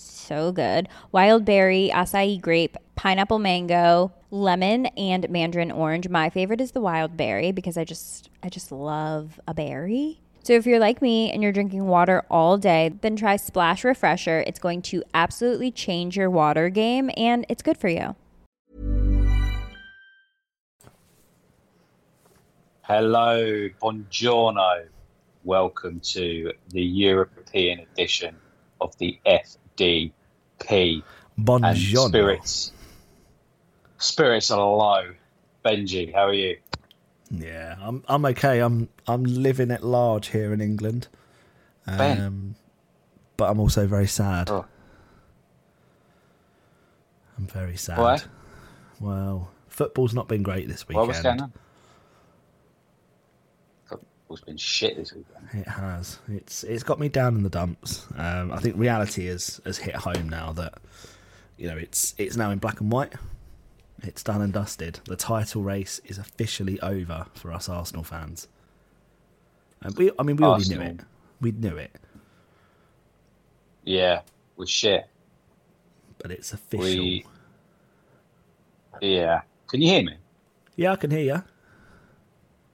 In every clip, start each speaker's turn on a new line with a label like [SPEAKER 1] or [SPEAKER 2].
[SPEAKER 1] so good. Wild berry, acai grape, pineapple mango, lemon and mandarin orange. My favorite is the wild berry because I just I just love a berry. So if you're like me and you're drinking water all day, then try Splash Refresher. It's going to absolutely change your water game and it's good for you.
[SPEAKER 2] Hello, buongiorno. Welcome to the European edition of the F P,
[SPEAKER 3] Bonjour.
[SPEAKER 2] Spirits. Spirits are low. Benji, how are you?
[SPEAKER 3] Yeah, I'm I'm okay. I'm I'm living at large here in England. Um, ben. but I'm also very sad.
[SPEAKER 2] Oh.
[SPEAKER 3] I'm very sad.
[SPEAKER 2] Why?
[SPEAKER 3] Well, football's not been great this weekend.
[SPEAKER 2] What was going on? Football's been shit this weekend.
[SPEAKER 3] It has. It's it's got me down in the dumps. Um, I think reality has has hit home now that you know it's it's now in black and white. It's done and dusted. The title race is officially over for us Arsenal fans. And we, I mean, we already knew it. We knew it,
[SPEAKER 2] Yeah, we're shit.
[SPEAKER 3] but it's official.
[SPEAKER 2] We. Yeah. Can you hear me?
[SPEAKER 3] Yeah, I can hear you.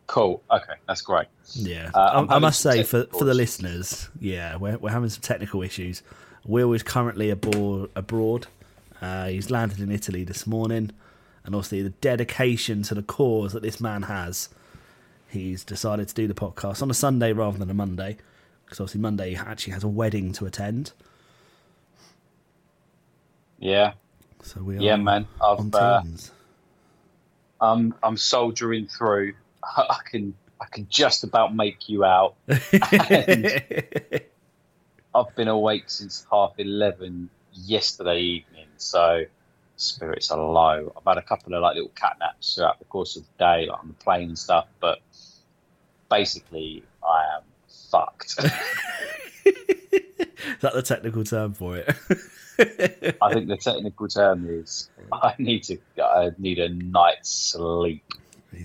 [SPEAKER 2] Cool. Okay, that's great.
[SPEAKER 3] Yeah,
[SPEAKER 2] Uh,
[SPEAKER 3] I, I must say for for the listeners, yeah, we're we're having some technical issues. Will is currently abroad. abroad. Uh, he's landed in Italy this morning, and obviously the dedication to the cause that this man has, he's decided to do the podcast on a Sunday rather than a Monday, because obviously Monday he actually has a wedding to attend.
[SPEAKER 2] Yeah.
[SPEAKER 3] So we are
[SPEAKER 2] Yeah, man. I've, uh, I'm I'm soldiering through. I can I can just about make you out. I've been awake since half eleven yesterday evening, so spirits are low. I've had a couple of like little cat naps throughout the course of the day, like on the plane and stuff, but basically I am fucked.
[SPEAKER 3] Is that the technical term for it?
[SPEAKER 2] I think the technical term is I need to I need a night's sleep.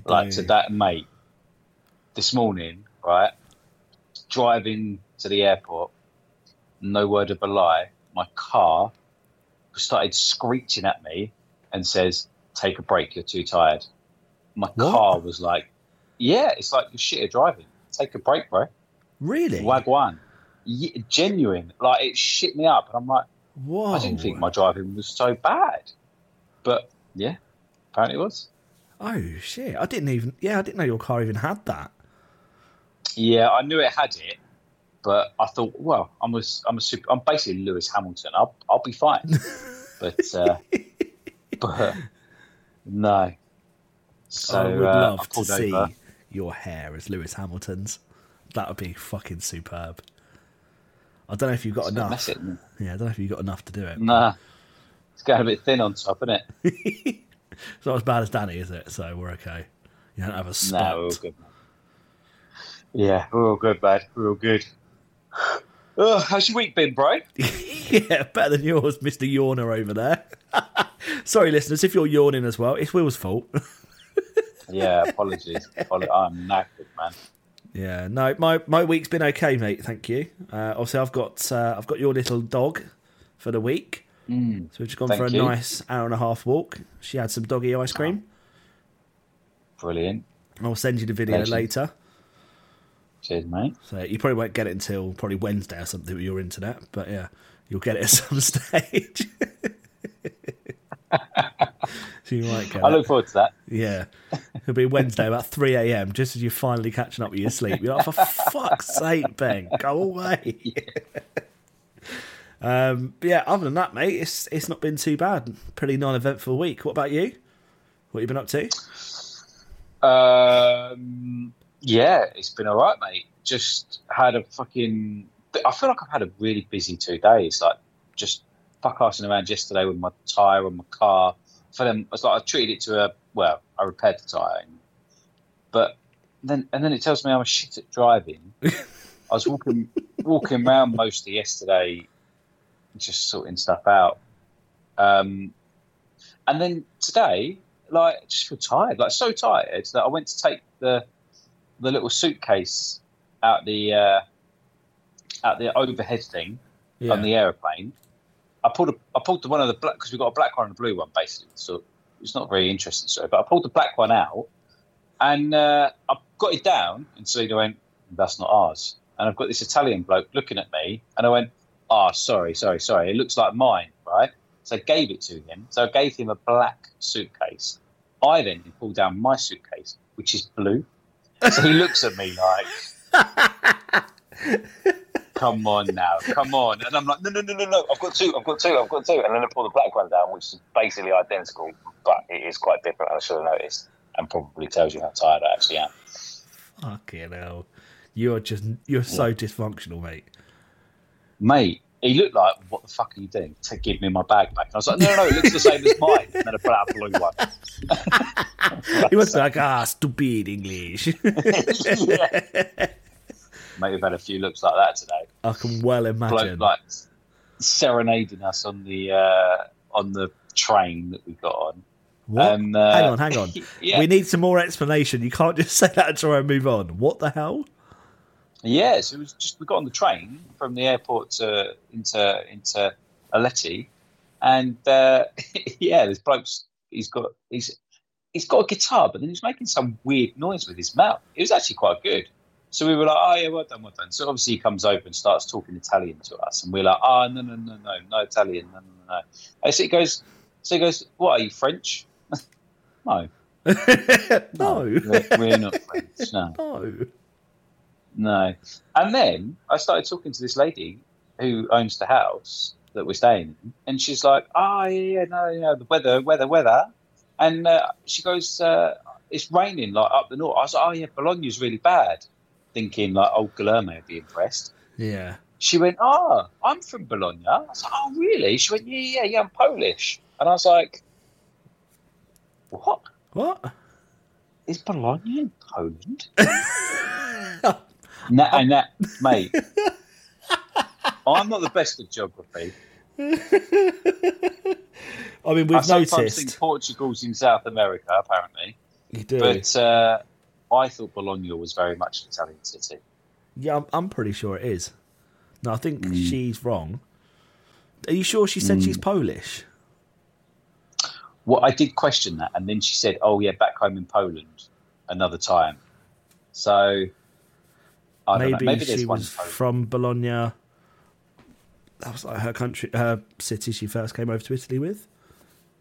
[SPEAKER 2] Like to that mate, this morning, right? Driving to the airport, no word of a lie, my car started screeching at me and says, Take a break, you're too tired. My
[SPEAKER 3] What?
[SPEAKER 2] car was like, Yeah, it's like you're shit at driving. Take a break, bro.
[SPEAKER 3] really?
[SPEAKER 2] Wagwan. Ye- genuine. Like it shit me up. And I'm like,
[SPEAKER 3] Whoa!
[SPEAKER 2] I didn't think my driving was so bad. But yeah, apparently it was.
[SPEAKER 3] Oh shit! I didn't even. Yeah, I didn't know your car even had that.
[SPEAKER 2] Yeah, I knew it had it, but I thought, well, I'm a, I'm a super, I'm basically Lewis Hamilton. I'll, I'll be fine. but, uh, but no. So
[SPEAKER 3] I would
[SPEAKER 2] uh,
[SPEAKER 3] love
[SPEAKER 2] I
[SPEAKER 3] to see
[SPEAKER 2] over.
[SPEAKER 3] your hair as Lewis Hamilton's. That would be fucking superb. I don't know if you've got enough.
[SPEAKER 2] Mess it.
[SPEAKER 3] Yeah, I don't know if you've got enough to do it.
[SPEAKER 2] Nah, it's getting a bit thin on top, isn't it?
[SPEAKER 3] It's not as bad as Danny, is it? So we're okay. You don't have a spot.
[SPEAKER 2] No, we're all good. Yeah, we're all good, bud. We're all good. Oh, how's your week been, bro?
[SPEAKER 3] yeah, better than yours, Mister Yawner over there. Sorry, listeners, if you're yawning as well, it's Will's fault.
[SPEAKER 2] Yeah, apologies. I'm knackered, man.
[SPEAKER 3] yeah, no, my, my week's been okay, mate. Thank you. Uh, obviously, I've got uh, I've got your little dog for the week, Mm. so we've just gone
[SPEAKER 2] thank
[SPEAKER 3] for a
[SPEAKER 2] you.
[SPEAKER 3] nice hour and a half walk. She had some doggy ice cream.
[SPEAKER 2] Brilliant.
[SPEAKER 3] I'll send you the video
[SPEAKER 2] Legend.
[SPEAKER 3] later.
[SPEAKER 2] Cheers, mate.
[SPEAKER 3] So you probably won't get it until probably Wednesday or something with your internet, but yeah, you'll get it at some stage. so you might get
[SPEAKER 2] I
[SPEAKER 3] it.
[SPEAKER 2] look forward to that.
[SPEAKER 3] Yeah. It'll be Wednesday about 3 a.m., just as you're finally catching up with your sleep. You're like, for fuck's sake, Ben, go away. um, but yeah, other than that, mate, it's it's not been too bad. Pretty non eventful week. What about you? What have you been up to?
[SPEAKER 2] Um, yeah, it's been all right, mate. Just had a fucking. I feel like I've had a really busy two days. Like just fuck assing around yesterday with my tyre on my car. For them, it's like I treated it to a well, I repaired the tyre, but then and then it tells me I'm a shit at driving. I was walking walking around most of yesterday, just sorting stuff out. Um, and then today, like, I just feel tired, like so tired that I went to take the the little suitcase out the uh, out the overhead thing
[SPEAKER 3] Yeah.
[SPEAKER 2] on the aeroplane. I pulled a, I pulled the one of the black because we've got a black one and a blue one basically. So it's not very interesting story, but I pulled the black one out and uh, I got it down and Selena went, "That's not ours." And I've got this Italian bloke looking at me, and I went, "Ah, sorry, sorry, sorry. It looks like mine, right?" So I gave it to him. So I gave him a black suitcase. I then pulled down my suitcase, which is blue. So he looks at me like, come on now, come on. And I'm like, no, no, no, no, no, I've got two, I've got two, I've got two. And then I pull the black one down, which is basically identical, but it is quite different. I should have noticed and probably tells you how tired I actually am.
[SPEAKER 3] Fucking hell. You're just, you're so dysfunctional, mate.
[SPEAKER 2] Mate, he looked like, what the fuck are you doing? To give me my bag back. And I was like, no, no, no, it looks the same as mine. And then I put out a blue one.
[SPEAKER 3] He was like, ah, stupid English.
[SPEAKER 2] yeah. Mate, we've had a few looks like that today.
[SPEAKER 3] I can well imagine.
[SPEAKER 2] bloke like serenading us on the uh, on the train that we got on.
[SPEAKER 3] What?
[SPEAKER 2] Um, uh,
[SPEAKER 3] hang on, hang on.
[SPEAKER 2] yeah.
[SPEAKER 3] We need some more explanation. You can't just say that and try and move on. What the hell?
[SPEAKER 2] Yeah, so it was just we got on the train from the airport to into into Lecce, and uh, yeah, this bloke's he's got he's he's got a guitar, but then he's making some weird noise with his mouth. It was actually quite good. So we were like, oh yeah, well done, well done. So obviously he comes over and starts talking Italian to us, and we're like, oh no no no no no Italian, no no no. And so he goes, so he goes, what are you French? no,
[SPEAKER 3] No.
[SPEAKER 2] we're, we're not French. No.
[SPEAKER 3] No.
[SPEAKER 2] No. And then I started talking to this lady who owns the house that we're staying in, and she's like, "Oh yeah, yeah, no, yeah, the weather, weather, weather," and uh, she goes, uh, "It's raining like up the north." I was like, "Oh yeah, Bologna's really bad," thinking like old Guillermo would be impressed.
[SPEAKER 3] Yeah.
[SPEAKER 2] She went, "Oh, I'm from Bologna." I was like, "Oh really?" She went, "Yeah, yeah, yeah, I'm Polish," and I was like, "What
[SPEAKER 3] What?
[SPEAKER 2] is Bologna in Poland?" Na- and that, mate, I'm not the best at geography.
[SPEAKER 3] I mean, we've
[SPEAKER 2] sometimes
[SPEAKER 3] noticed.
[SPEAKER 2] think Portugal's in South America, apparently,
[SPEAKER 3] You do.
[SPEAKER 2] but uh, I thought Bologna was very much an Italian city.
[SPEAKER 3] Yeah, I'm, I'm pretty sure it is. No, I think
[SPEAKER 2] Mm.
[SPEAKER 3] she's wrong. Are you sure she said she's Polish?
[SPEAKER 2] Well, I did question that, and then she said, "Oh yeah, back home in Poland, another time." So I
[SPEAKER 3] maybe.
[SPEAKER 2] Maybe
[SPEAKER 3] she was from Bologna. That was like her country, her city she first came over to Italy with.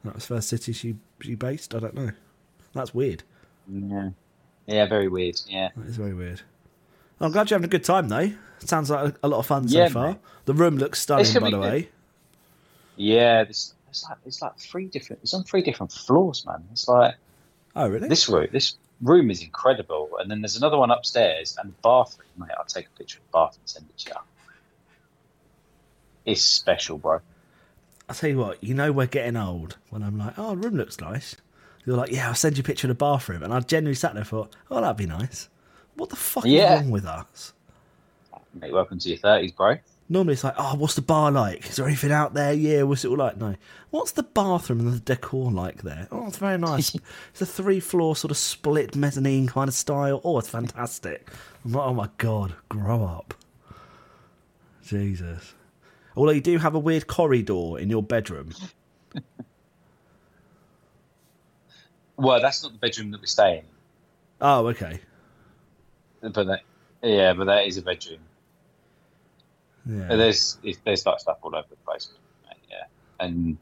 [SPEAKER 3] That was the first city she she based. I don't know. That's weird.
[SPEAKER 2] Yeah. yeah, very weird. Yeah,
[SPEAKER 3] is very weird. I'm glad you're having a good time though. Sounds like a, lot of fun
[SPEAKER 2] Yeah,
[SPEAKER 3] so far.
[SPEAKER 2] mate.
[SPEAKER 3] The room looks stunning, by the
[SPEAKER 2] good.
[SPEAKER 3] way.
[SPEAKER 2] yeah. There's, there's like it's like three different. It's on three different floors, man. It's like
[SPEAKER 3] Oh, really?
[SPEAKER 2] this room. This room is incredible, and then there's another one upstairs and the bathroom. Mate, I'll take a picture of the bathroom and send it to you. It's special, bro.
[SPEAKER 3] I'll tell you what, you know we're getting old when I'm like, oh, the room looks nice. You're like, yeah, I'll send you a picture of the bathroom. And I genuinely sat there and thought, oh, that'd be nice. What the fuck
[SPEAKER 2] Yeah.
[SPEAKER 3] is wrong with us?
[SPEAKER 2] Mate, welcome to your thirties, bro.
[SPEAKER 3] Normally it's like, oh, what's the bar like? Is there anything out there? Yeah, what's it all like? No. What's the bathroom and the decor like there? Oh, it's very nice. it's a three floor sort of split mezzanine kind of style. Oh, it's fantastic. I'm like, oh my god, grow up. Jesus. Although you do have a weird corridor in your bedroom.
[SPEAKER 2] Well, that's not the bedroom that we stay in.
[SPEAKER 3] Oh, okay.
[SPEAKER 2] But that, yeah, but that is a bedroom.
[SPEAKER 3] Yeah.
[SPEAKER 2] There's there's like stuff all over the place. mate, Yeah, and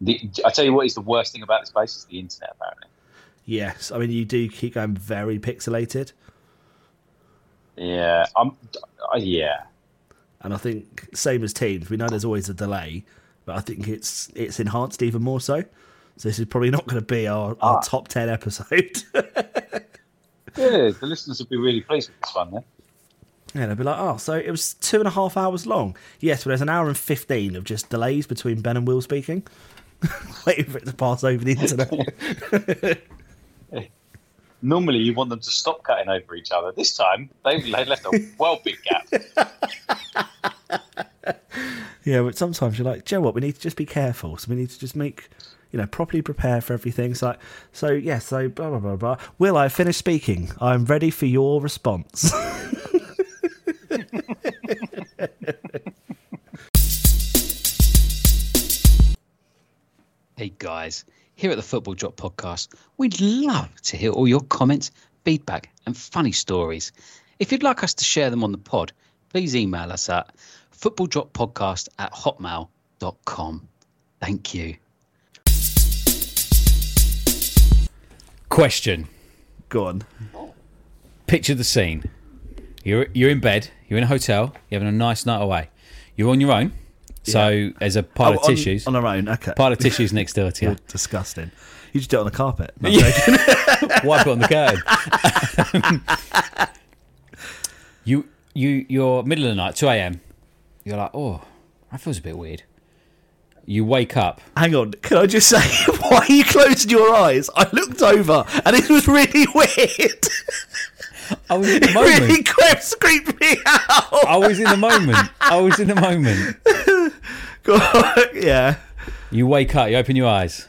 [SPEAKER 2] the, I tell you what is the worst thing about this place is the internet. Apparently,
[SPEAKER 3] Yes, I mean you do keep going very pixelated,
[SPEAKER 2] yeah, I'm, uh, yeah,
[SPEAKER 3] and I think same as Teams, we know there's always a delay, but I think it's it's enhanced even more so. So this is probably not going to be our, our
[SPEAKER 2] Ah.
[SPEAKER 3] top ten episode.
[SPEAKER 2] yeah. The listeners will be really pleased with this one. Then
[SPEAKER 3] yeah, they'd be like, oh, so it was two and a half hours long. Yes, but there's an hour and fifteen of just delays between Ben and Will speaking, waiting for it to pass over the internet.
[SPEAKER 2] normally you want them to stop cutting over each other. This time they, they left a well big gap.
[SPEAKER 3] Yeah, but sometimes you're like, Joe, what? We need to just be careful. So we need to just make, you know, properly prepare for everything. So, like, so yeah, so blah blah blah blah. Will I finish speaking? I'm ready for your response.
[SPEAKER 4] Hey guys, here at the Football Drop Podcast, we'd love to hear all your comments, feedback, and funny stories. If you'd like us to share them on the pod, please email us at footballdroppodcast at hotmail.com. Thank you.
[SPEAKER 5] Question.
[SPEAKER 3] Go on.
[SPEAKER 5] Picture the scene. You're you're in bed. You're in a hotel. You're having a nice night away. You're on your own. So there's a pile
[SPEAKER 3] Oh,
[SPEAKER 5] of
[SPEAKER 3] on-
[SPEAKER 5] tissues.
[SPEAKER 3] on our own. Okay.
[SPEAKER 5] Pile of tissues next door to
[SPEAKER 3] You're disgusting. You just do it on the carpet. No, I'm.
[SPEAKER 5] Wipe it on the curtain. you you you're middle of the night, two a.m. You're like, oh, that feels a bit weird. You wake up.
[SPEAKER 3] Hang on. Can I just say, why are you closed your eyes? I looked over and it was really weird.
[SPEAKER 5] I was in the
[SPEAKER 3] It
[SPEAKER 5] moment.
[SPEAKER 3] really crept, creeped me out.
[SPEAKER 5] I was in the moment. I was in the moment.
[SPEAKER 3] yeah.
[SPEAKER 5] You wake up, you open your eyes,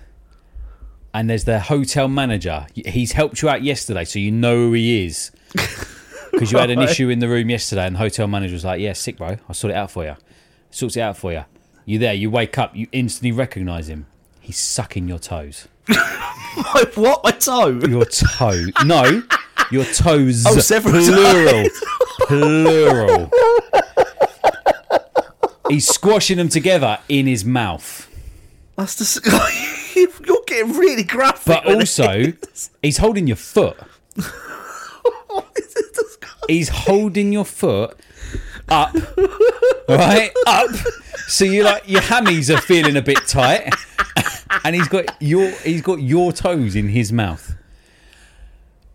[SPEAKER 5] and there's the hotel manager. He's helped you out yesterday, so you know who he is. Because you had an issue in the room yesterday, and the hotel manager was like, Yeah, sick, bro. I'll sort it out for you. Sorts it out for you. You're there, you wake up, you instantly recognise him. He's sucking your toes.
[SPEAKER 3] My, what? My toe?
[SPEAKER 5] Your toe. No, your toes.
[SPEAKER 3] Oh, several
[SPEAKER 5] Plural. Plural. He's squashing them together in his mouth.
[SPEAKER 3] That's the. You're getting really graphic.
[SPEAKER 5] But also, he's holding your foot.
[SPEAKER 3] This.
[SPEAKER 5] He's holding your foot up, right up. So you like your hammies are feeling a bit tight, and he's got your he's got your toes in his mouth.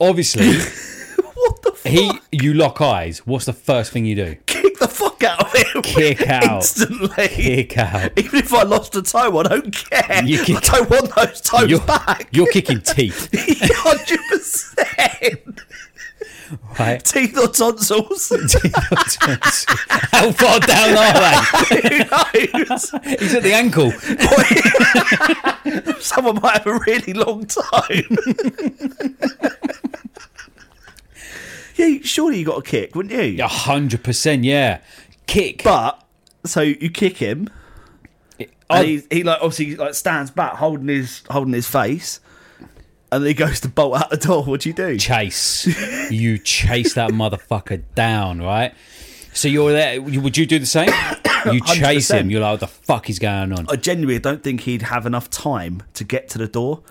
[SPEAKER 5] Obviously,
[SPEAKER 3] what the fuck?
[SPEAKER 5] he you lock eyes. What's the first thing you do?
[SPEAKER 3] Kick the fuck out of him.
[SPEAKER 5] Kick out.
[SPEAKER 3] Instantly.
[SPEAKER 5] Kick out.
[SPEAKER 3] Even if I lost a toe, I don't care.
[SPEAKER 5] You kick-
[SPEAKER 3] I don't want those toes
[SPEAKER 5] You're,
[SPEAKER 3] back.
[SPEAKER 5] you're kicking teeth,
[SPEAKER 3] 100%.
[SPEAKER 5] Right?
[SPEAKER 3] Teeth or tonsils.
[SPEAKER 5] How far down are they?
[SPEAKER 3] Who knows?
[SPEAKER 5] He's at the ankle.
[SPEAKER 3] Someone might have a really long time. yeah, surely you got a kick, wouldn't you?
[SPEAKER 5] A hundred percent, yeah. Kick.
[SPEAKER 3] But so you kick him,
[SPEAKER 5] I-
[SPEAKER 3] and he, he like obviously like stands back, holding his holding his face, and then he goes to bolt out the door. What do you do?
[SPEAKER 5] chase. you chase that motherfucker down, right? So you're there. Would you do the same? You chase
[SPEAKER 3] 100%.
[SPEAKER 5] him. You're like, what the fuck is going on?
[SPEAKER 3] I genuinely don't think he'd have enough time to get to the door.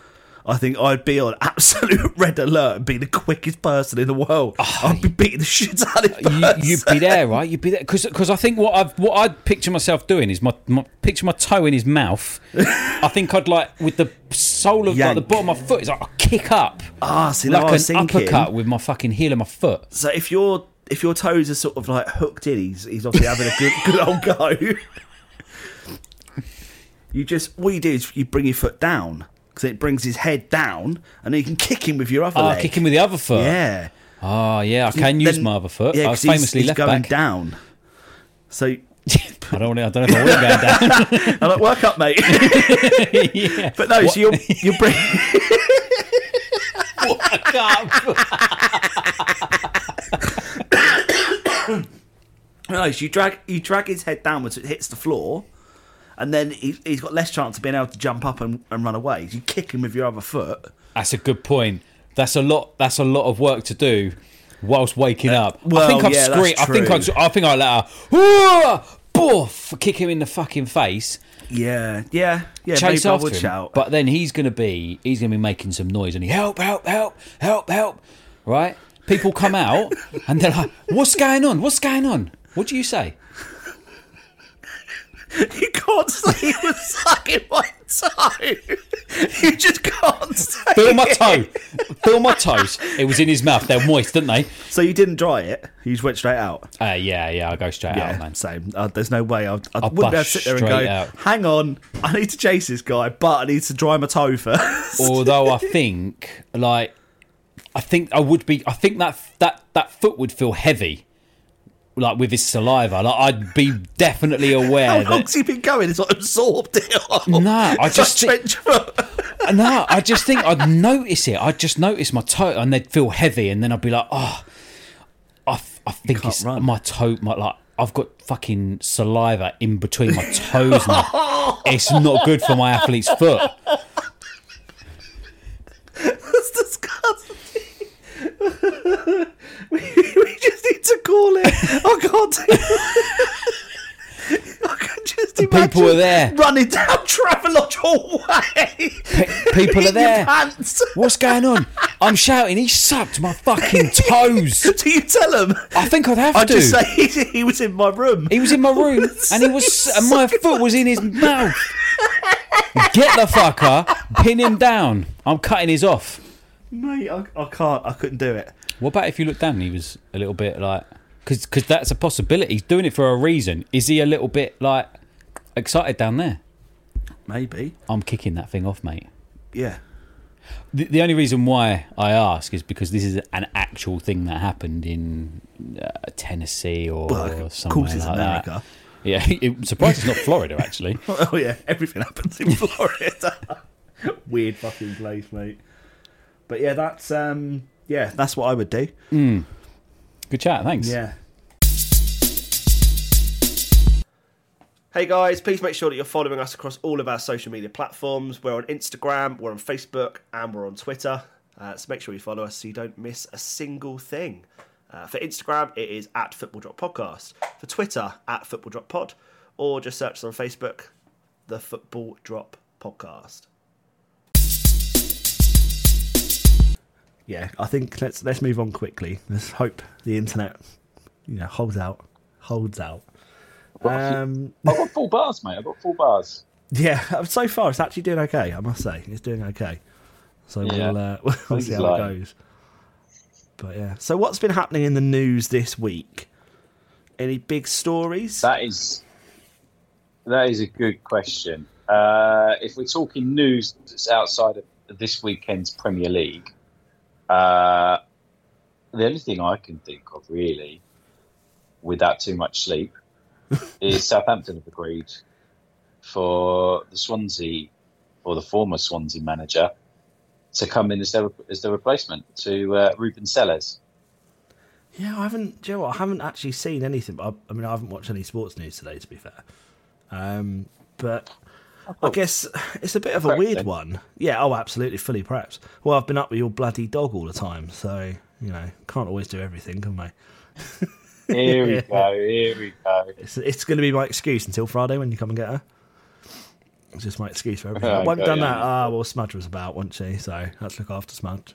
[SPEAKER 3] I think I'd be on absolute red alert and be the quickest person in the world. I'd be beating the shit out of
[SPEAKER 5] you. You'd be there, right? You'd be there because I think what I've what I'd picture myself doing is my, my picture my toe in his mouth. I think I'd like with the sole of like, the bottom of my foot is like I kick up
[SPEAKER 3] Ah, see,
[SPEAKER 5] like an
[SPEAKER 3] thinking.
[SPEAKER 5] uppercut with my fucking heel of my foot.
[SPEAKER 3] So if your if your toes are sort of like hooked in, he's he's obviously having a good good old go. You just what you do is you bring your foot down because it brings his head down, and then you can kick him with your other
[SPEAKER 5] Oh,
[SPEAKER 3] leg.
[SPEAKER 5] kick him with the other foot.
[SPEAKER 3] Yeah,
[SPEAKER 5] Oh yeah, I can use
[SPEAKER 3] Then-
[SPEAKER 5] my other foot.
[SPEAKER 3] Yeah,
[SPEAKER 5] I was
[SPEAKER 3] he's-
[SPEAKER 5] famously
[SPEAKER 3] he's
[SPEAKER 5] left
[SPEAKER 3] going
[SPEAKER 5] back.
[SPEAKER 3] down. So
[SPEAKER 5] I don't. I don't know if I want to go down.
[SPEAKER 3] I'm like, work up, mate.
[SPEAKER 5] yeah.
[SPEAKER 3] but no, so you're you're bring-
[SPEAKER 5] Work up.
[SPEAKER 3] no, so you drag you drag his head downwards, so it hits the floor, and then he, he's got less chance of being able to jump up and, and run away. You kick him with your other foot.
[SPEAKER 5] That's a good point. That's a lot. That's a lot of work to do whilst waking uh, up. I
[SPEAKER 3] well,
[SPEAKER 5] think I've
[SPEAKER 3] yeah,
[SPEAKER 5] screamed. I think. I. I think I let her. "Whoa!" Boof! Kick him in the fucking face.
[SPEAKER 3] Yeah, yeah, yeah.
[SPEAKER 5] chase
[SPEAKER 3] maybe I
[SPEAKER 5] after
[SPEAKER 3] would
[SPEAKER 5] him.
[SPEAKER 3] shout.
[SPEAKER 5] But then he's gonna be. He's gonna be making some noise and he help, help, help, help, help. Right? People come out and they're like, "What's going on? What's going on?" What do you say?
[SPEAKER 3] You can't say he was sucking my toe. You just can't say.
[SPEAKER 5] Feel my
[SPEAKER 3] it.
[SPEAKER 5] toe. Feel my toes. It was in his mouth. They're moist, didn't they?
[SPEAKER 3] So you didn't dry it. You just went straight out.
[SPEAKER 5] Uh, yeah, yeah. I'll go straight
[SPEAKER 3] Yeah,
[SPEAKER 5] out, man.
[SPEAKER 3] same. Uh, there's no way I'd, I
[SPEAKER 5] I'll
[SPEAKER 3] wouldn't be able to sit there and go,
[SPEAKER 5] out.
[SPEAKER 3] hang on, I need to chase this guy, but I need to dry my toe first.
[SPEAKER 5] Although I think, like, I think I would be. I think that that that foot would feel heavy, like with his saliva. Like I'd be definitely aware.
[SPEAKER 3] How
[SPEAKER 5] aware
[SPEAKER 3] long's
[SPEAKER 5] that.
[SPEAKER 3] he been going? It's like absorbed it. All.
[SPEAKER 5] No, I just
[SPEAKER 3] like
[SPEAKER 5] think- No, I just think I'd notice it. I'd just notice my toe, and they'd feel heavy, and then I'd be like, oh, I, f- I think it's
[SPEAKER 3] run.
[SPEAKER 5] my toe. My like, I've got fucking saliva in between my toes now. it's not good for my athlete's foot.
[SPEAKER 3] That's disgusting. we, we just need to call it. I can't I can just imagine
[SPEAKER 5] people are there.
[SPEAKER 3] running down Travelodge Hallway.
[SPEAKER 5] people are there.
[SPEAKER 3] Pants.
[SPEAKER 5] What's going on? I'm shouting. He sucked my fucking toes.
[SPEAKER 3] Do you tell him?
[SPEAKER 5] I think I'd have
[SPEAKER 3] I
[SPEAKER 5] to.
[SPEAKER 3] just say he, he was in my room.
[SPEAKER 5] He was in my room, and he was, and my foot was in his mouth. Get the fucker, pin him down. I'm cutting his off.
[SPEAKER 3] Mate, I, I can't. I couldn't do it.
[SPEAKER 5] What about if you look down and he was a little bit like, because that's a possibility. He's doing it for a reason. Is he a little bit like excited down there?
[SPEAKER 3] Maybe.
[SPEAKER 5] I'm kicking that thing off, mate.
[SPEAKER 3] Yeah.
[SPEAKER 5] The, the only reason why I ask is because this is an actual thing that happened in uh, Tennessee or
[SPEAKER 3] Well, of
[SPEAKER 5] somewhere
[SPEAKER 3] course it's
[SPEAKER 5] like
[SPEAKER 3] America.
[SPEAKER 5] that. Yeah, it, surprised it's not Florida actually.
[SPEAKER 3] Oh yeah, everything happens in Florida. Weird fucking place, mate. But yeah, that's um, yeah, that's what I would do.
[SPEAKER 5] Good chat, thanks.
[SPEAKER 3] Yeah. Hey guys, please make sure that you're following us across all of our social media platforms. We're on Instagram, we're on Facebook, and we're on Twitter. Uh, so make sure you follow us so you don't miss a single thing. Uh, for Instagram, it is at Football Drop Podcast. For Twitter, at Football Drop Pod, or just search us on Facebook, the Football Drop Podcast. Yeah, I think let's let's move on quickly. Let's hope the internet, you know, holds out, holds out. Um,
[SPEAKER 2] I've got full bars, mate. I've got full bars.
[SPEAKER 3] yeah, so far it's actually doing okay. I must say, it's doing okay. So
[SPEAKER 2] Yeah.
[SPEAKER 3] we'll uh, we'll see how it goes. But yeah, so what's been happening in the news this week? Any big stories?
[SPEAKER 2] That is that is a good question. Uh, if we're talking news that's outside of this weekend's Premier League, uh, the only thing I can think of really, without too much sleep, is Southampton have agreed for the Swansea or the former Swansea manager to come in as their as the replacement to uh, Ruben Selles.
[SPEAKER 3] Yeah, I haven't. Do you know what? I haven't actually seen anything. I, I mean, I haven't watched any sports news today, to be fair. Um, but I guess it's a bit of a
[SPEAKER 2] Prepped
[SPEAKER 3] weird
[SPEAKER 2] then.
[SPEAKER 3] one. Yeah. Oh, absolutely, fully prepped. Well, I've been up with your bloody dog all the time, so you know, can't always do everything, can we?
[SPEAKER 2] Here we go. Here we go.
[SPEAKER 3] It's it's going to be my excuse until Friday when you come and get her. It's just my excuse for everything. I
[SPEAKER 2] Okay,
[SPEAKER 3] won't done
[SPEAKER 2] yeah.
[SPEAKER 3] that. Ah, well, Smudge was about, wasn't she? So let's look after Smudge.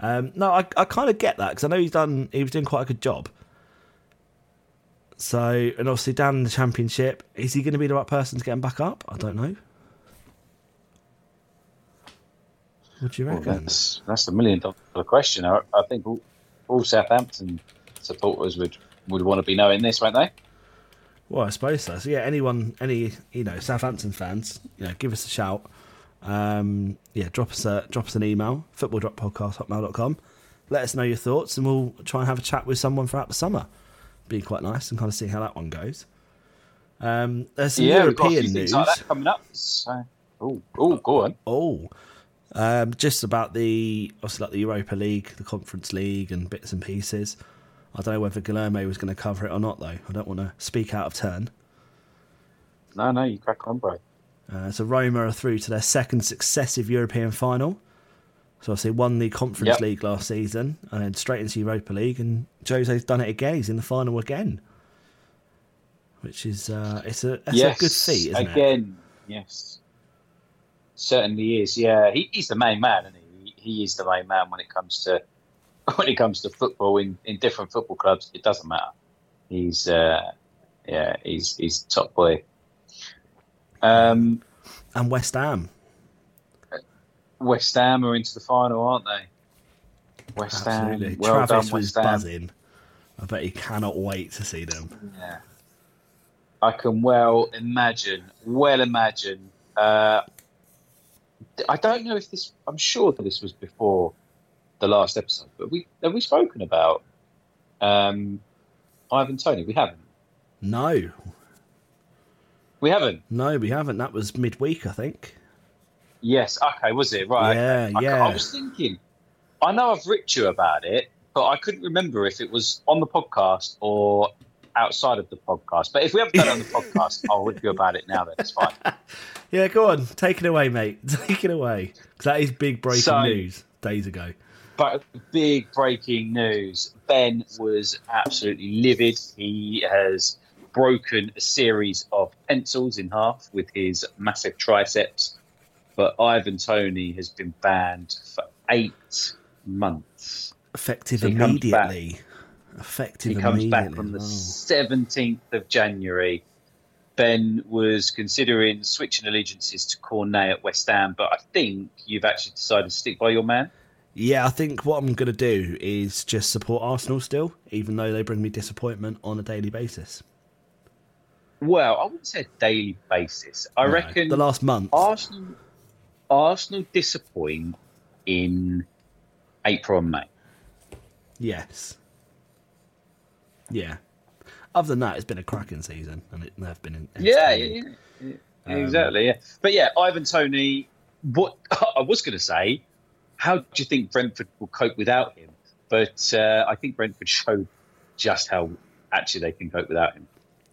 [SPEAKER 3] Um, no, I, I kind of get that because I know he's done. He was doing quite a good job. So, and obviously down in the championship, is he going to be the right person to get him back up? I don't know. What do you
[SPEAKER 2] Well,
[SPEAKER 3] reckon?
[SPEAKER 2] that's that's the million dollar question. I, I think all, all Southampton supporters would, would want to be knowing this, won't they?
[SPEAKER 3] Well, I suppose so. So yeah, anyone, any you know, Southampton fans, you know, give us a shout. Um, yeah, drop us a drop us an email, footballdroppodcast@hotmail.com. Let us know your thoughts, and we'll try and have a chat with someone throughout the summer. Be quite nice and kind of see how that one goes. Um, there's some
[SPEAKER 2] yeah, we've got a few
[SPEAKER 3] European news.
[SPEAKER 2] like coming up. So, oh, oh, go on.
[SPEAKER 3] Oh, um, just about the obviously like the Europa League, the Conference League, and bits and pieces. I don't know whether Guillermo was going to cover it or not, though. I don't want to speak out of turn.
[SPEAKER 2] No, no, you crack on, bro.
[SPEAKER 3] Uh, so Roma are through to their second successive European final. So obviously won the Conference
[SPEAKER 2] Yep.
[SPEAKER 3] League last season and then straight into Europa League, and Jose's done it again. He's in the final again, which is uh, it's a it's
[SPEAKER 2] yes,
[SPEAKER 3] a good feat, isn't it?
[SPEAKER 2] again, yes, certainly is. Yeah, he, he's the main man, and he? he is the main man when it comes to when it comes to football in, in different football clubs. It doesn't matter. He's uh, yeah, he's he's top boy. Um,
[SPEAKER 3] And West Ham,
[SPEAKER 2] West Ham are into the final, aren't they? West
[SPEAKER 3] absolutely.
[SPEAKER 2] Ham, well
[SPEAKER 3] Travis
[SPEAKER 2] done,
[SPEAKER 3] was
[SPEAKER 2] Ham.
[SPEAKER 3] buzzing. I bet he cannot wait to see them.
[SPEAKER 2] Yeah. I can well imagine, well imagine. Uh, I don't know if this. I'm sure that this was before the last episode, but we have we spoken about um, Ivan Toney? We haven't.
[SPEAKER 3] No,
[SPEAKER 2] We haven't.
[SPEAKER 3] no, we haven't. That was midweek, I think.
[SPEAKER 2] Yes. Okay. Was it right?
[SPEAKER 3] Yeah,
[SPEAKER 2] I,
[SPEAKER 3] yeah.
[SPEAKER 2] I was thinking. I know I've written you about it, but I couldn't remember if it was on the podcast or outside of the podcast. But if we haven't done it on the podcast, I'll rip you about it now. Then it's fine.
[SPEAKER 3] Yeah, go on, take it away, mate. Take it away, because that is big breaking
[SPEAKER 2] So-
[SPEAKER 3] news days ago.
[SPEAKER 2] But big breaking news. Ben was absolutely livid. He has broken a series of pencils in half with his massive triceps. But Ivan Toney has been banned for eight months.
[SPEAKER 3] Effective
[SPEAKER 2] So
[SPEAKER 3] immediately. Effective
[SPEAKER 2] He comes back on the. 17th of January. Ben was considering switching allegiances to Cornet at West Ham, but I think you've actually decided to stick by your man.
[SPEAKER 3] Yeah, I think what I'm going to do is just support Arsenal still, even though they bring me disappointment on a daily basis.
[SPEAKER 2] Well, I wouldn't say a daily basis. I
[SPEAKER 3] No,
[SPEAKER 2] reckon
[SPEAKER 3] the last month.
[SPEAKER 2] Arsenal Arsenal disappoint in April and May.
[SPEAKER 3] Yes. Yeah. Other than that, it's been a cracking season, and it, they've been.
[SPEAKER 2] Yeah, yeah, yeah, yeah.
[SPEAKER 3] Um,
[SPEAKER 2] exactly. Yeah, but yeah, Ivan Toney. What I was going to say, how do you think Brentford will cope without him? But uh, I think Brentford showed just how actually they can cope without him.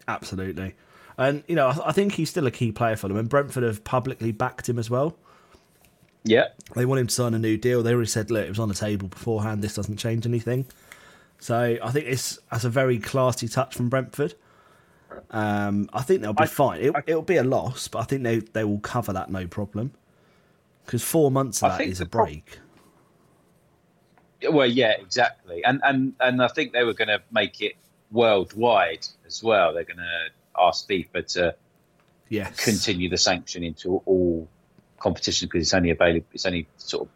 [SPEAKER 3] Absolutely. And, you know, I, I think he's still a key player for them, and Brentford have publicly backed him as well.
[SPEAKER 2] Yeah,
[SPEAKER 3] They want him to sign a new deal. They already said, look, it was on the table beforehand. This doesn't change anything. So I think it's that's a very classy touch from Brentford. Um, I think they'll be
[SPEAKER 2] I-
[SPEAKER 3] fine. It, it'll be a loss, but I think they they will cover that no problem. Because four months of that is a break.
[SPEAKER 2] Well, yeah, exactly, and and and I think they were going to make it worldwide as well. They're going to ask FIFA to
[SPEAKER 3] yes.
[SPEAKER 2] continue the sanction into all competitions because it's only available. It's only sort of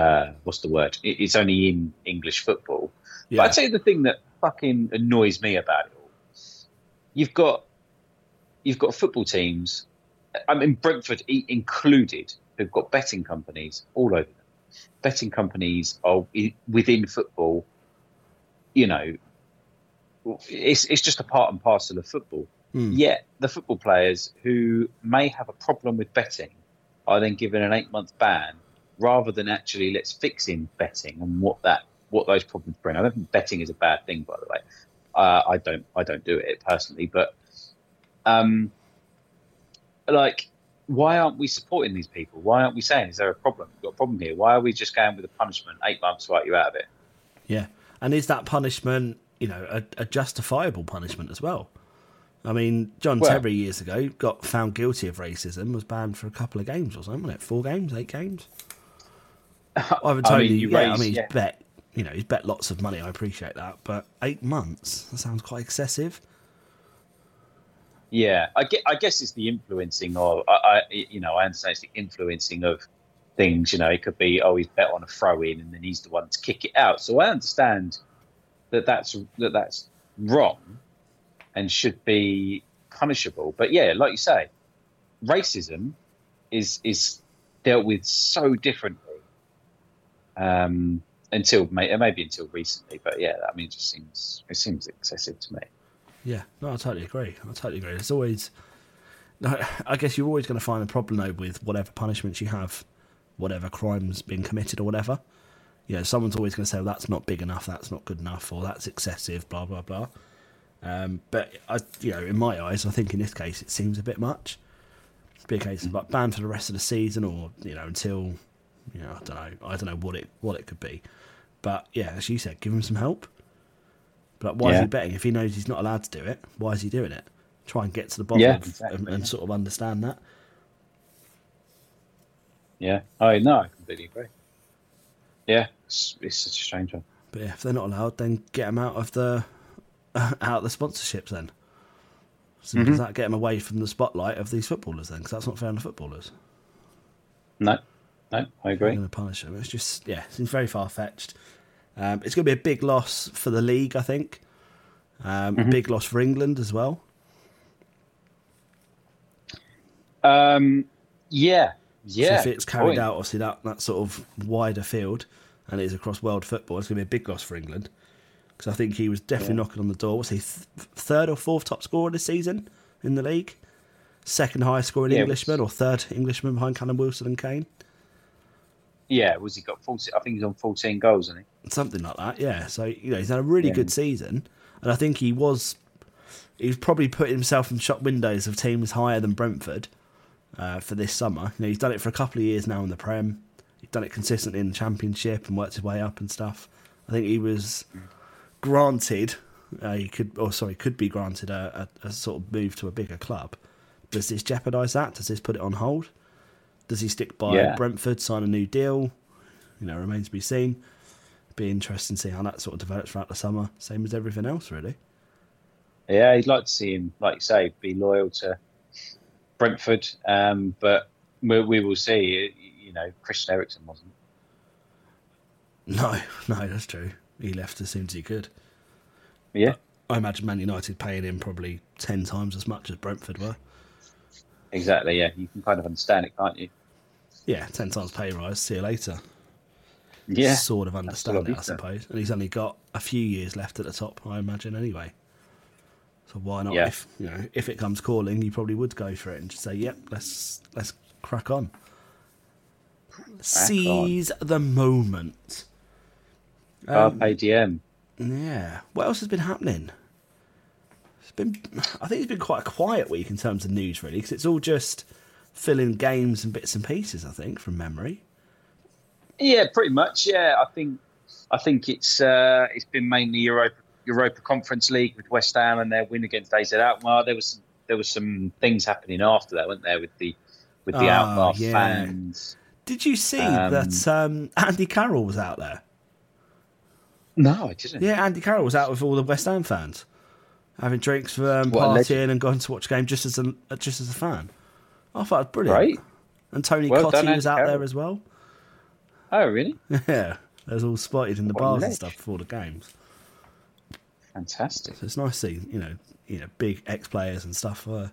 [SPEAKER 2] uh, what's the word? It, it's only in English football.
[SPEAKER 3] Yeah.
[SPEAKER 2] But I'd say the thing that fucking annoys me about it all, you've got you've got football teams. I mean, Brentford included, who've got betting companies all over them. Betting companies are within football. You know, it's it's just a part and parcel of football.
[SPEAKER 3] Hmm.
[SPEAKER 2] Yet the football players who may have a problem with betting are then given an eight month ban rather than actually let's fix in betting and what that what those problems bring. I don't think betting is a bad thing, by the way. Uh, I don't I don't do it personally, but um, like why aren't we supporting these people? Why aren't we saying is there a problem? We've got a problem here. Why are we just going with a punishment eight months right you out of it?
[SPEAKER 3] Yeah. And is that punishment, you know, a, a justifiable punishment as well? I mean, John
[SPEAKER 2] Well-
[SPEAKER 3] Terry years ago got found guilty of racism, was banned for a couple of games or something, wasn't it? Four games, eight games? Ivan
[SPEAKER 2] I
[SPEAKER 3] Toney,
[SPEAKER 2] mean, you
[SPEAKER 3] yeah, I mean, he's
[SPEAKER 2] yeah.
[SPEAKER 3] bet, you know, he's bet lots of money. I appreciate that, but eight months that sounds quite excessive.
[SPEAKER 2] Yeah, I guess, I guess it's the influencing of, I, I, you know, I understand it's the influencing of things. You know, it could be, oh, he's bet on a throw in, and then he's the one to kick it out. So I understand that that's that that's wrong and should be punishable. But yeah, like you say, racism is is dealt with so differently. Um, until maybe until recently, but yeah, I mean, it just seems it seems excessive to me.
[SPEAKER 3] Yeah, no, I totally agree. I totally agree. It's always, I guess you're always going to find a problem though with whatever punishments you have, whatever crimes being committed or whatever. You know, someone's always going to say, well, "That's not big enough. That's not good enough, or that's excessive." Blah blah blah. Um, but I, you know, in my eyes, I think in this case it seems a bit much. Be a case of like banned for the rest of the season, or you know, until you know, I don't know, I don't know what it what it could be. But yeah, as you said, give him some help. But why is he betting if he knows he's not allowed to do it? Why is he doing it? Try and get to the bottom
[SPEAKER 2] Yeah, exactly,
[SPEAKER 3] and, and
[SPEAKER 2] yeah.
[SPEAKER 3] sort of understand that.
[SPEAKER 2] Yeah. Oh no, I completely agree. Yeah, it's, it's such a strange one.
[SPEAKER 3] But yeah, if they're not allowed, then get them out of the out the sponsorships. Then, so
[SPEAKER 2] Mm-hmm.
[SPEAKER 3] does that get them away from the spotlight of these footballers? Then, because that's not fair on the footballers.
[SPEAKER 2] No, no, I agree.
[SPEAKER 3] Going to punish them. It's just yeah, it seems very far fetched. Um, it's going to be a big loss for the league, I think. Um,
[SPEAKER 2] Mm-hmm.
[SPEAKER 3] A big loss for England as well.
[SPEAKER 2] Um, yeah,
[SPEAKER 3] So
[SPEAKER 2] yeah.
[SPEAKER 3] if it's carried
[SPEAKER 2] point.
[SPEAKER 3] out, obviously that that sort of wider field, and it is across world football, it's going to be a big loss for England. Because I think he was definitely knocking on the door. Was he th- third or fourth top scorer this season in the league? Second highest scoring
[SPEAKER 2] Yeah,
[SPEAKER 3] Englishman, or third Englishman behind Callum Wilson and Kane?
[SPEAKER 2] Yeah, was he got 14? I think he's on 14 goals, isn't he?
[SPEAKER 3] something like that. Yeah. So you know he's had a really
[SPEAKER 2] Yeah.
[SPEAKER 3] good season, and I think he was he's probably put himself in shop windows of teams higher than Brentford uh, for this summer. You know he's done it for a couple of years now in the Prem. He's done it consistently in the Championship and worked his way up and stuff. I think he was granted. Uh, he could, or sorry, could be granted a, a, a sort of move to a bigger club. Does this jeopardise that? Does this put it on hold? Does he stick by
[SPEAKER 2] Yeah.
[SPEAKER 3] Brentford, sign a new deal? You know, remains to be seen be interesting to see how that sort of develops throughout the summer. Same as everything else, really.
[SPEAKER 2] Yeah, I'd like to see him, like you say, be loyal to Brentford. Um, but we, we will see. You know, Christian Eriksen wasn't.
[SPEAKER 3] No, no, that's true. He left as soon as he could.
[SPEAKER 2] Yeah,
[SPEAKER 3] I imagine Man United paying him probably ten times as much as Brentford were.
[SPEAKER 2] exactly. Yeah, you can kind of understand it, can't you?
[SPEAKER 3] Yeah, ten times pay rise. See you later.
[SPEAKER 2] Yeah,
[SPEAKER 3] sort of understand it, I suppose. And he's only got a few years left at the top, I imagine, anyway. So why not?
[SPEAKER 2] Yeah.
[SPEAKER 3] If you know, if it comes calling, you probably would go for it and just say, "Yep, let's let's crack on." Seize the moment. Um,
[SPEAKER 2] diem.
[SPEAKER 3] Yeah. What else has been happening? It's been. I think it's been quite a quiet week in terms of news, really, because it's all just filling games and bits and pieces. I think from memory.
[SPEAKER 2] Yeah, pretty much. Yeah, I think I think it's uh, it's been mainly Europa Europa Conference League with West Ham and their win against AZ Alkmaar. There was there was some things happening after that, weren't there, with the with the
[SPEAKER 3] Ah,
[SPEAKER 2] Alkmaar
[SPEAKER 3] yeah.
[SPEAKER 2] fans.
[SPEAKER 3] Did you see
[SPEAKER 2] Um,
[SPEAKER 3] that um, Andy Carroll was out there?
[SPEAKER 2] No, I didn't.
[SPEAKER 3] Yeah, Andy Carroll was out with all the West Ham fans, having drinks, um,
[SPEAKER 2] What
[SPEAKER 3] partying, and going to watch a game just as a just as a fan. I thought it was brilliant.
[SPEAKER 2] Great.
[SPEAKER 3] And Tony
[SPEAKER 2] Well
[SPEAKER 3] Cottee
[SPEAKER 2] done,
[SPEAKER 3] was out there as well.
[SPEAKER 2] Oh, really?
[SPEAKER 3] Yeah, they was all spotted in the
[SPEAKER 2] What
[SPEAKER 3] bars and stuff before the games.
[SPEAKER 2] Fantastic.
[SPEAKER 3] So it's nice to see, you know, you know, big ex players and stuff uh,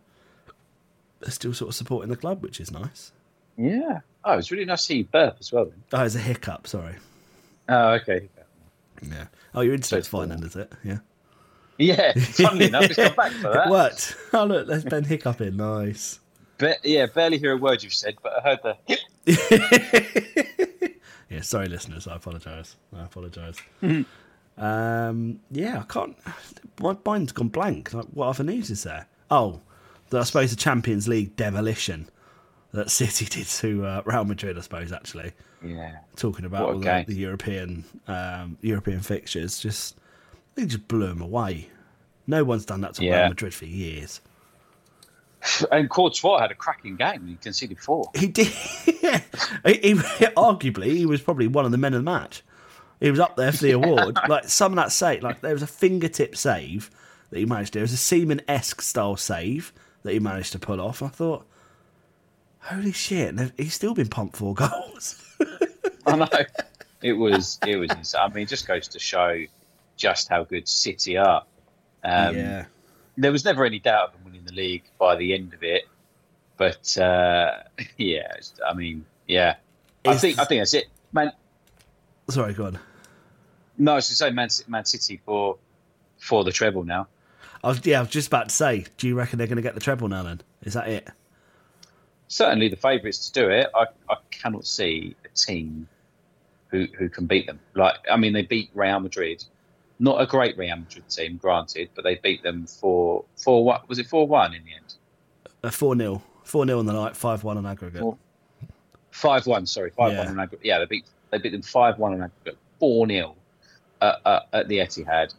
[SPEAKER 3] are still sort of supporting the club, which is nice.
[SPEAKER 2] Yeah. Oh, it was really nice to see you burp as well. Then.
[SPEAKER 3] Oh, it's a hiccup. Sorry.
[SPEAKER 2] Oh, okay.
[SPEAKER 3] Yeah. Oh, your internet's fine then, is it? Yeah.
[SPEAKER 2] Yeah, funnily enough, it's come back for
[SPEAKER 3] It
[SPEAKER 2] that.
[SPEAKER 3] worked. Oh look, there's Ben Hiccup in. Nice.
[SPEAKER 2] But yeah, barely hear a word you've said, but I heard the.
[SPEAKER 3] Yeah, sorry, listeners. I apologise. I apologise.
[SPEAKER 2] Mm-hmm.
[SPEAKER 3] um, yeah, I can't. My mind's gone blank. Like, what other news is there? Oh, the, I suppose the Champions League demolition that City did to uh, Real Madrid. I suppose actually
[SPEAKER 2] Yeah.
[SPEAKER 3] talking about all the, the European um, European fixtures, just they just blew them away. No one's done that to
[SPEAKER 2] Yeah.
[SPEAKER 3] Real Madrid for years.
[SPEAKER 2] And Courtois had a cracking game. You conceded four.
[SPEAKER 3] He did. yeah. he, he, arguably, he was probably one of the men of the match. He was up there for the award. like some of that save, like there was a fingertip save that he managed to do. There was a Seaman esque style save that he managed to pull off. I thought, holy shit! and He's still been pumped four goals.
[SPEAKER 2] I know. It was. It was. insane. I mean, it just goes to show just how good City are. Um,
[SPEAKER 3] yeah.
[SPEAKER 2] There was never any doubt of them winning the league by the end of it, but uh, yeah. I mean, yeah. I think. I think that's it. Man,
[SPEAKER 3] Sorry, go on.
[SPEAKER 2] no, I was to say Man, Man City for for the treble now.
[SPEAKER 3] I was, yeah, I was just about to say, do you reckon they're going to get the treble now? Then is that it?
[SPEAKER 2] Certainly, the favourites to do it. I, I cannot see a team who who can beat them. Like, I mean, they beat Real Madrid, not a great Real Madrid team, granted, but they beat them for for what was it four one in the end?
[SPEAKER 3] A four 0 four 0 on the night, five one on aggregate.
[SPEAKER 2] Five one, sorry, five
[SPEAKER 3] Yeah.
[SPEAKER 2] one on aggregate. Yeah, they beat they beat them five one on aggregate, four 0 uh, uh, at the Etihad.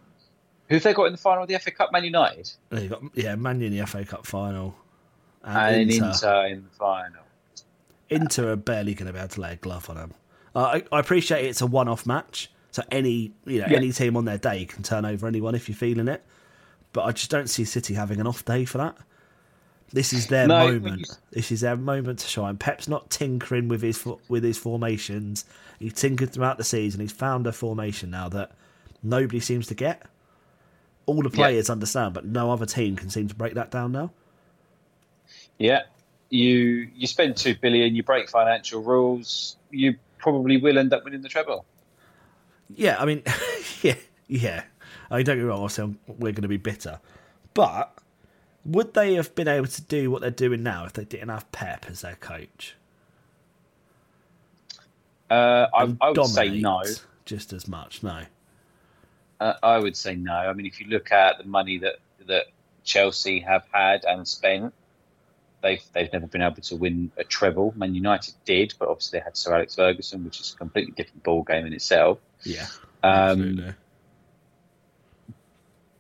[SPEAKER 2] Who have they got in the final of the FA Cup? Man United
[SPEAKER 3] got yeah, Man United in the FA Cup final,
[SPEAKER 2] and,
[SPEAKER 3] and,
[SPEAKER 2] Inter.
[SPEAKER 3] Inter.
[SPEAKER 2] in the final.
[SPEAKER 3] Inter are barely going to be able to lay a glove on them. Uh, I, I appreciate it's a one-off match, so any you know
[SPEAKER 2] Yeah.
[SPEAKER 3] any team on their day can turn over anyone if you're feeling it. But I just don't see City having an off day for that. This is their
[SPEAKER 2] No,
[SPEAKER 3] moment.
[SPEAKER 2] you-
[SPEAKER 3] This is their moment to shine. Pep's not tinkering with his with his formations. He's tinkered throughout the season. He's found a formation now that nobody seems to get. All the
[SPEAKER 2] Yeah.
[SPEAKER 3] players understand, but no other team can seem to break that down now.
[SPEAKER 2] Yeah, you you spend two billion, you break financial rules, you probably will end up winning the treble.
[SPEAKER 3] Yeah, I mean, yeah, yeah. I mean, don't get me wrong. Obviously, we're going to be bitter, but would they have been able to do what they're doing now if they didn't have Pep as their coach?
[SPEAKER 2] Uh, I, I would say no.
[SPEAKER 3] just as much. No,
[SPEAKER 2] Uh, I would say no. I mean, if you look at the money that that Chelsea have had and spent, they've they've never been able to win a treble. Man United did, but obviously they had Sir Alex Ferguson, which is a completely different ball game in itself.
[SPEAKER 3] yeah,
[SPEAKER 2] Um,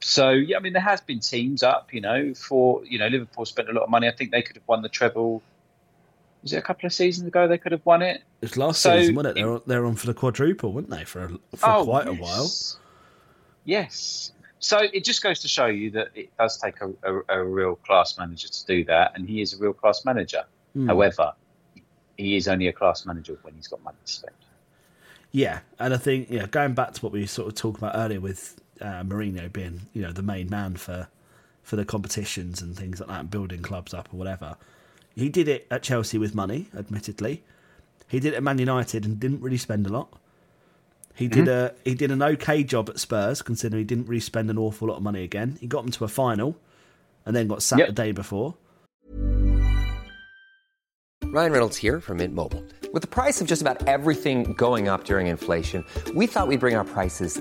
[SPEAKER 2] so yeah, I mean, there has been teams up. You know, for you know, Liverpool spent a lot of money. I think they could have won the treble. Was it a couple of seasons ago they could have won it?
[SPEAKER 3] It was last
[SPEAKER 2] so-
[SPEAKER 3] season, wasn't it? They're on, they're on for the quadruple, weren't they? For a, for quite a while.
[SPEAKER 2] Oh, yes. So it just goes to show you that it does take a, a, a real class manager to do that, and he is a real class manager.
[SPEAKER 3] Hmm.
[SPEAKER 2] However, he is only a class manager when he's got money to spend.
[SPEAKER 3] Yeah, and I think yeah, going back to what we sort of talked about earlier with uh, Mourinho being you know the main man for for the competitions and things like that, and building clubs up or whatever. He did it at Chelsea with money, admittedly. He did it at Man United and didn't really spend a lot. He mm-hmm. did a he did an okay job at Spurs, considering he didn't really spend an awful lot of money again. He got them to a final, and then got sacked
[SPEAKER 2] Yep.
[SPEAKER 3] the day before.
[SPEAKER 6] Ryan Reynolds here from Mint Mobile. With the price of just about everything going up during inflation, we thought we'd bring our prices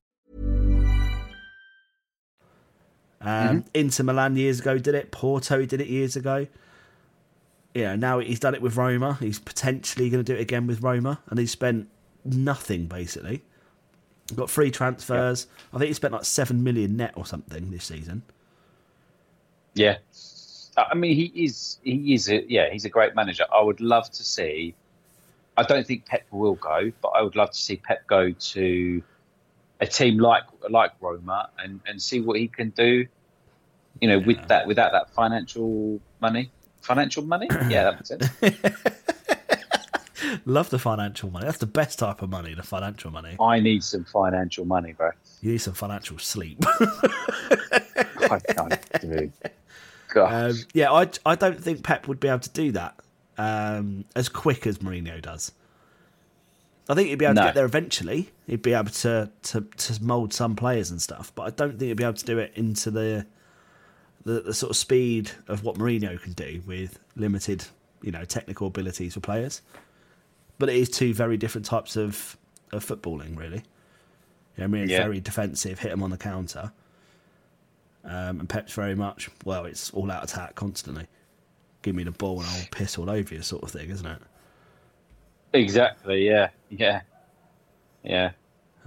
[SPEAKER 3] Um, Inter Milan years ago did it. Porto did it years ago. Yeah, now he's done it with Roma. He's potentially going to do it again with Roma, and he's spent nothing basically. Got free transfers. I think he spent like seven million net or something this season.
[SPEAKER 2] Yeah. I mean, he is. He is. A, yeah, he's a great manager. I would love to see. I don't think Pep will go, but I would love to see Pep go to a team like like Roma and, and see what he can do. You know, with that without that financial money, financial money. Yeah, that makes sense.
[SPEAKER 3] Love the financial money. That's the best type of money, the financial money.
[SPEAKER 2] I need some financial money, bro.
[SPEAKER 3] You need some financial sleep.
[SPEAKER 2] I don't do.
[SPEAKER 3] Um, yeah, I, I don't think Pep would be able to do that um, as quick as Mourinho does. I think he'd be able
[SPEAKER 2] No.
[SPEAKER 3] to get there eventually. He'd be able to, to, to mould some players and stuff, but I don't think he'd be able to do it into the, the the sort of speed of what Mourinho can do with limited, you know, technical abilities for players. But it is two very different types of, of footballing, really. You know, Mourinho's
[SPEAKER 2] Yeah.
[SPEAKER 3] very defensive, hit him on the counter. Um, and Pep's very much, well, it's all out attack constantly. Give me the ball and I'll piss all over you, sort of thing, isn't it?
[SPEAKER 2] Exactly. Yeah. Yeah. Yeah.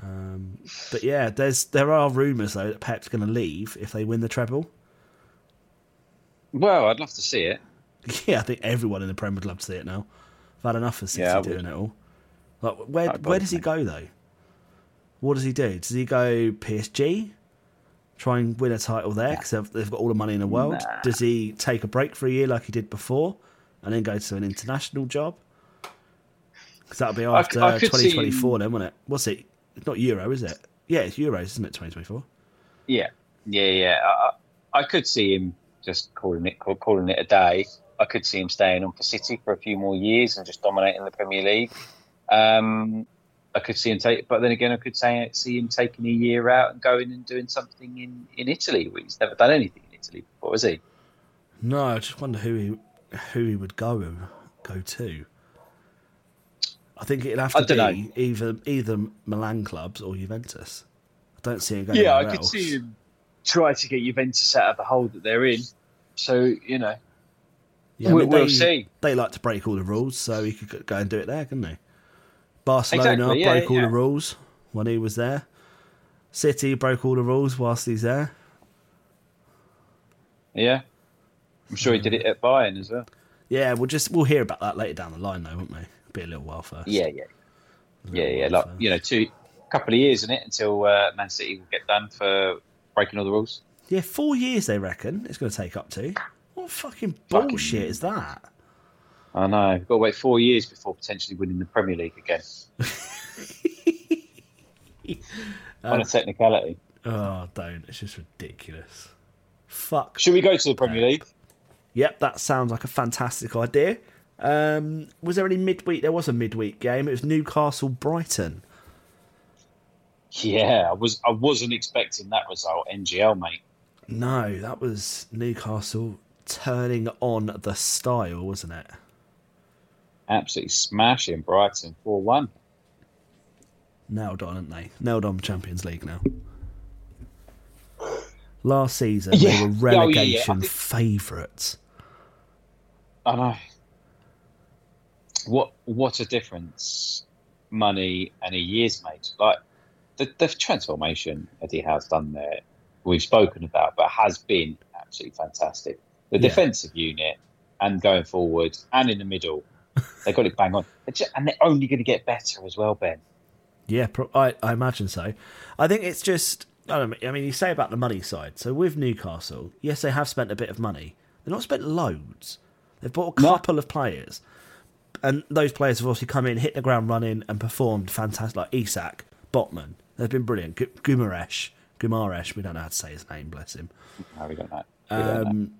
[SPEAKER 3] Um, but yeah, there's there are rumours though that Pep's going to leave if they win the treble.
[SPEAKER 2] Well, I'd love to see it.
[SPEAKER 3] Yeah, I think everyone in the Prem would love to see it now. I've had enough of City
[SPEAKER 2] Yeah,
[SPEAKER 3] doing it all. Like, where
[SPEAKER 2] I'd
[SPEAKER 3] where does he go though? What does he do? Does he go PSG? Try and win a title there because they've, they've got all the money in the world.
[SPEAKER 2] Nah.
[SPEAKER 3] Does he take a break for a year like he did before, and then go to an international job? Because that'll be
[SPEAKER 2] I
[SPEAKER 3] after
[SPEAKER 2] c- I could see
[SPEAKER 3] 2024, then, won't it? What's it? It's not Euro, is it? Yeah, it's Euros, isn't it? 2024.
[SPEAKER 2] Yeah. Yeah. Yeah. I, I I could see him just calling it call- calling it a day. I could see him staying on for City for a few more years and just dominating the Premier League. Um, I could see him take, but then again, I could say see him taking a year out and going and doing something in in Italy. where He's never done anything in Italy before, has he?
[SPEAKER 3] No, I just wonder who he who he would go go to. I think it'll have to
[SPEAKER 2] dunno.
[SPEAKER 3] be either either Milan clubs or Juventus. I don't see him going.
[SPEAKER 2] Yeah, I
[SPEAKER 3] anywhere
[SPEAKER 2] could
[SPEAKER 3] else.
[SPEAKER 2] see him try to get Juventus out of the hole that they're in. So you know,
[SPEAKER 3] Yeah, I
[SPEAKER 2] we-
[SPEAKER 3] mean,
[SPEAKER 2] we'll
[SPEAKER 3] they,
[SPEAKER 2] see.
[SPEAKER 3] They like to break all the rules, so he could go- go and do it there, couldn't he? Barcelona
[SPEAKER 2] Exactly, yeah,
[SPEAKER 3] broke all
[SPEAKER 2] yeah.
[SPEAKER 3] the rules when he was there. City broke all the rules whilst he's there.
[SPEAKER 2] yeah, I'm sure he did it at Bayern as well.
[SPEAKER 3] Yeah, we'll just we'll hear about that later down the line, though, won't we? Be a little while first.
[SPEAKER 2] Yeah, yeah, yeah, yeah. Like you know, two couple of years in it until uh, Man City will get done for breaking all the rules.
[SPEAKER 3] Yeah, four years they reckon it's going to take up to. What fucking
[SPEAKER 2] Fucking-
[SPEAKER 3] bullshit is that?
[SPEAKER 2] I know. We've got to wait four years before potentially winning the Premier League again. On a technicality.
[SPEAKER 3] Oh, don't. It's just ridiculous. Fuck.
[SPEAKER 2] Should we go to the Premier League?
[SPEAKER 3] Yep, that sounds like a fantastic idea. Um, was there any midweek? There was a midweek game. It was Newcastle Brighton.
[SPEAKER 2] Yeah, I was. I wasn't expecting that result. NGL, mate.
[SPEAKER 3] No, that was Newcastle turning on the style, wasn't it?
[SPEAKER 2] Absolutely smashing Brighton four one.
[SPEAKER 3] Nailed on, haven't they? Nailed on Champions League now. Last season,
[SPEAKER 2] Yeah.
[SPEAKER 3] they were
[SPEAKER 2] Oh, yeah, yeah.
[SPEAKER 3] Relegation favourites.
[SPEAKER 2] I know. What what a difference money and a year's made. Like the, the transformation Eddie Howe's done there, we've spoken about, but has been absolutely fantastic. The
[SPEAKER 3] Yeah.
[SPEAKER 2] defensive unit and going forward and in the middle, they got it bang on, and they're only going to get better as well, Ben.
[SPEAKER 3] Yeah, I, I imagine so. I think it's just. I don't know, I mean, you say about the money side. So with Newcastle, yes, they have spent a bit of money. They've not spent loads. They've bought a
[SPEAKER 2] No.
[SPEAKER 3] couple of players, and those players have obviously come in, hit the ground running, and performed fantastic. Like Isak, Botman, they've been brilliant. Gu- Gumaresh, Gumaresh, we don't know how to say his name. Bless him.
[SPEAKER 2] No, we don't know. We don't know.
[SPEAKER 3] Um,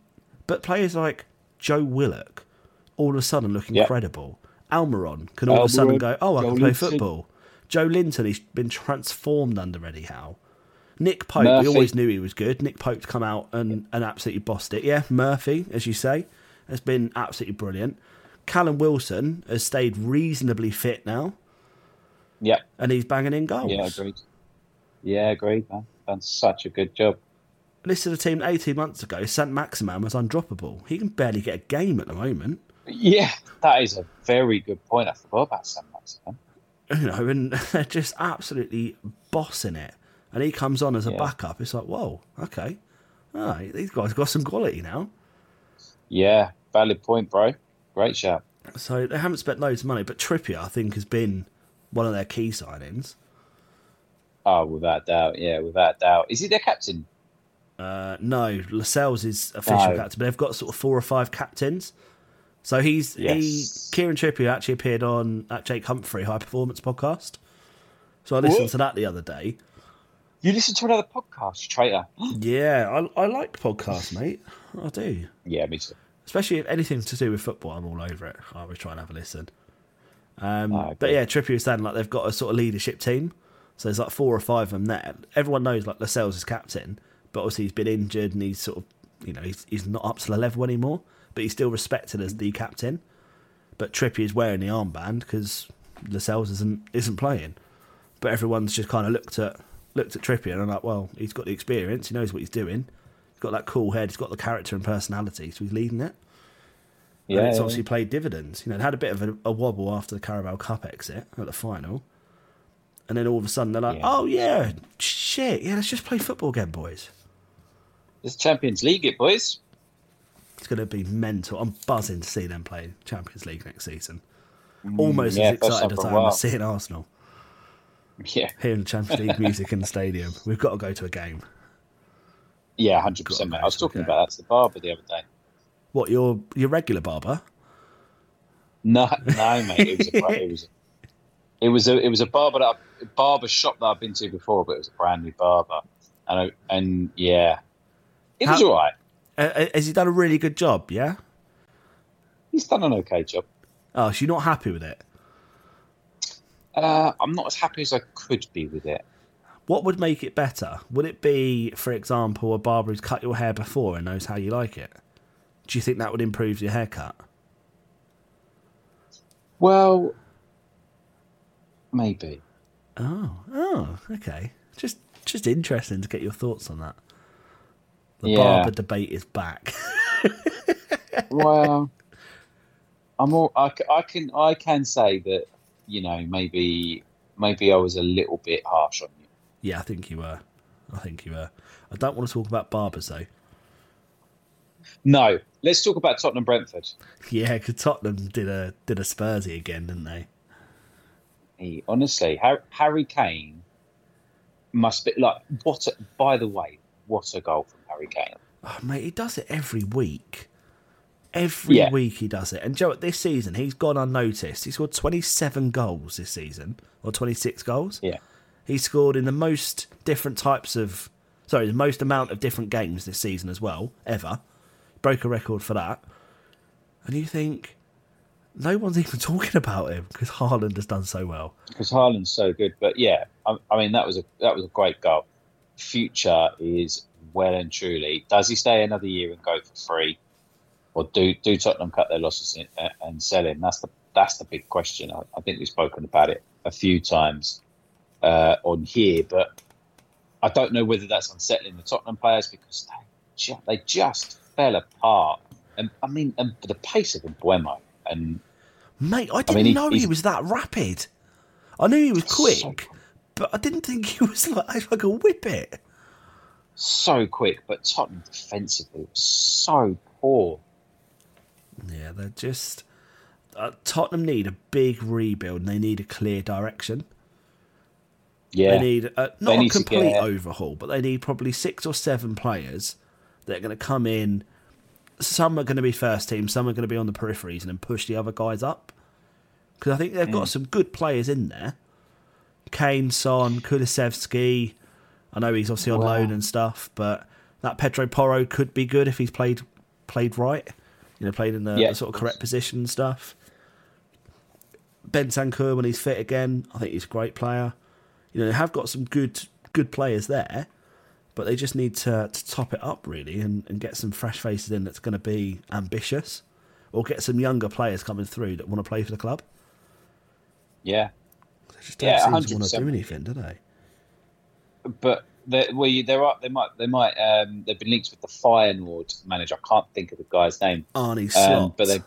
[SPEAKER 3] but players like Joe Willock, all of a sudden look incredible. Almiron can all of a sudden go, oh, I
[SPEAKER 2] Joe
[SPEAKER 3] can play
[SPEAKER 2] Linton.
[SPEAKER 3] football. Joelinton, he's been transformed under Eddie Howe. Nick Pope,
[SPEAKER 2] Murphy.
[SPEAKER 3] we always knew he was good. Nick Pope's come out and, and absolutely bossed it. Yeah, Murphy, as you say, has been absolutely brilliant. Callum Wilson has stayed reasonably fit now,
[SPEAKER 2] Yeah,
[SPEAKER 3] and he's banging in goals.
[SPEAKER 2] yeah, agreed. Yeah, agreed, man. Done such a good job.
[SPEAKER 3] This is a team 18 months ago, Saint-Maximin was undroppable. He can barely get a game at the moment.
[SPEAKER 2] Yeah, that is a very good point. I forgot about Saint-Maximin.
[SPEAKER 3] you know, and they're just absolutely bossing it. And he comes on as a
[SPEAKER 2] Yeah.
[SPEAKER 3] backup. It's like, whoa, okay, all right, these guys got some quality now.
[SPEAKER 2] Yeah, valid point, bro. Great shout.
[SPEAKER 3] So they haven't spent loads of money, but Trippier, I think, has been one of their key signings.
[SPEAKER 2] Oh, without doubt. Yeah, without doubt. Is he their captain?
[SPEAKER 3] Uh, no, Lascelles is official
[SPEAKER 2] No.
[SPEAKER 3] captain, but they've got sort of four or five captains. So he's
[SPEAKER 2] Yes.
[SPEAKER 3] he Kieran Trippier actually appeared on that Jake Humphrey High Performance podcast. So I listened
[SPEAKER 2] What?
[SPEAKER 3] to that the other day.
[SPEAKER 2] You listen to another podcast, traitor.
[SPEAKER 3] Yeah, I, I like podcasts, mate. I do.
[SPEAKER 2] yeah, me too.
[SPEAKER 3] Especially if anything to do with football, I'm all over it. I always try and have a listen. Um,
[SPEAKER 2] I
[SPEAKER 3] but yeah, Trippier was saying like they've got a sort of leadership team, so there's like four or five of them there. Everyone knows like Lascelles is captain, but obviously he's been injured and he's sort of you know he's he's not up to the level anymore, but he's still respected as the captain. But Trippier's wearing the armband because Lascelles isn't isn't playing. But everyone's just kind of looked at looked at Trippier and I'm like, well, he's got the experience, he knows what he's doing. He's got that cool head, he's got the character and personality, so he's leading it.
[SPEAKER 2] Yeah,
[SPEAKER 3] and it's obviously played dividends. You know, it had a bit of a, a wobble after the Carabao Cup exit at the final, and then all of a sudden they're like,
[SPEAKER 2] Yeah.
[SPEAKER 3] "Oh yeah, shit, yeah, let's just play football again, boys."
[SPEAKER 2] It's Champions League, it boys.
[SPEAKER 3] It's going to be mental. I'm buzzing to see them play Champions League next season. Almost
[SPEAKER 2] Mm, yeah,
[SPEAKER 3] as excited as I am as seeing Arsenal
[SPEAKER 2] Yeah,
[SPEAKER 3] hearing the Champions League music in the stadium. We've got to go to a game.
[SPEAKER 2] Yeah, hundred percent. I was talking about that to the barber the other day.
[SPEAKER 3] What your your regular barber?
[SPEAKER 2] No, no, mate. It was a, it was it was a it was a barber that I, barber shop that I've been to before, but it was a brand new barber, and I, and yeah, it was
[SPEAKER 3] How-
[SPEAKER 2] all right.
[SPEAKER 3] Uh, has he done a really good job? Yeah.
[SPEAKER 2] He's done an okay job.
[SPEAKER 3] Oh, so you're not happy with it?
[SPEAKER 2] Uh, I'm not as happy as I could be with it.
[SPEAKER 3] What would make it better? Would it be, for example, a barber who's cut your hair before and knows how you like it? Do you think that would improve your haircut?
[SPEAKER 2] Well, maybe.
[SPEAKER 3] Oh, oh, okay. Just, just interesting to get your thoughts on that. The
[SPEAKER 2] Yeah.
[SPEAKER 3] barber debate is back.
[SPEAKER 2] well, I'm all, I, I can I can say that you know maybe maybe I was a little bit harsh on you.
[SPEAKER 3] Yeah, I think you were. I think you were. I don't want to talk about barbers though.
[SPEAKER 2] No, let's talk about Tottenham Brentford.
[SPEAKER 3] Yeah, because Tottenham did a did a Spursy again, didn't they?
[SPEAKER 2] He, honestly, Harry, Harry Kane must be like what. A, by the way, what a goal from Harry Kane!
[SPEAKER 3] Oh, mate, he does it every week. Every
[SPEAKER 2] Yeah.
[SPEAKER 3] week he does it. And Joe, this season he's gone unnoticed. He scored 27 goals this season, or 26 goals.
[SPEAKER 2] Yeah,
[SPEAKER 3] He scored in the most different types of, sorry, the most amount of different games this season as well, ever. Broke a record for that. And you think, no one's even talking about him because Haaland has done so well.
[SPEAKER 2] because Haaland's so good. But yeah, I, I mean that was a that was a great goal. Future is well and truly. Does he stay another year and go for free, or do do Tottenham cut their losses in, uh, and sell him? That's the that's the big question. I, I think we've spoken about it a few times uh, on here, but I don't know whether that's unsettling the Tottenham players because they ju- they just fell apart. And I mean, and the pace of Mbeumo and
[SPEAKER 3] Mate, I didn't
[SPEAKER 2] mean,
[SPEAKER 3] know he
[SPEAKER 2] he's-
[SPEAKER 3] was that rapid. I knew he was quick, but I didn't think he was like, like a whippet.
[SPEAKER 2] so quick, but Tottenham defensively was so poor.
[SPEAKER 3] Yeah, they're just. Uh, Tottenham need a big rebuild and they need a clear direction.
[SPEAKER 2] Yeah,
[SPEAKER 3] They need uh,
[SPEAKER 2] They
[SPEAKER 3] not a
[SPEAKER 2] need to
[SPEAKER 3] complete
[SPEAKER 2] get-
[SPEAKER 3] overhaul, but they need probably six or seven players that are going to come in. Some are going to be first team, some are going to be on the peripheries and then push the other guys up. Because I think they've got
[SPEAKER 2] Mm.
[SPEAKER 3] some good players in there. Kane, Son, Kulusevski. I know he's obviously on
[SPEAKER 2] Wow.
[SPEAKER 3] loan and stuff, but that Pedro Porro could be good if he's played played right. You know, played in the,
[SPEAKER 2] Yeah.
[SPEAKER 3] the sort of correct position and stuff. Bentancur when he's fit again, I think he's a great player. You know, they have got some good good players there, but they just need to, to top it up really and, and get some fresh faces in that's going to be ambitious, or get some younger players coming through that want to play for the club.
[SPEAKER 2] yeah,
[SPEAKER 3] They just don't
[SPEAKER 2] Yeah,
[SPEAKER 3] seem to want to do anything, do they?
[SPEAKER 2] but they, well, you, there are they might they might um, they've been linked with the Feyenoord manager. I can't think of the guy's name,
[SPEAKER 3] Arne Slot.
[SPEAKER 2] um, but they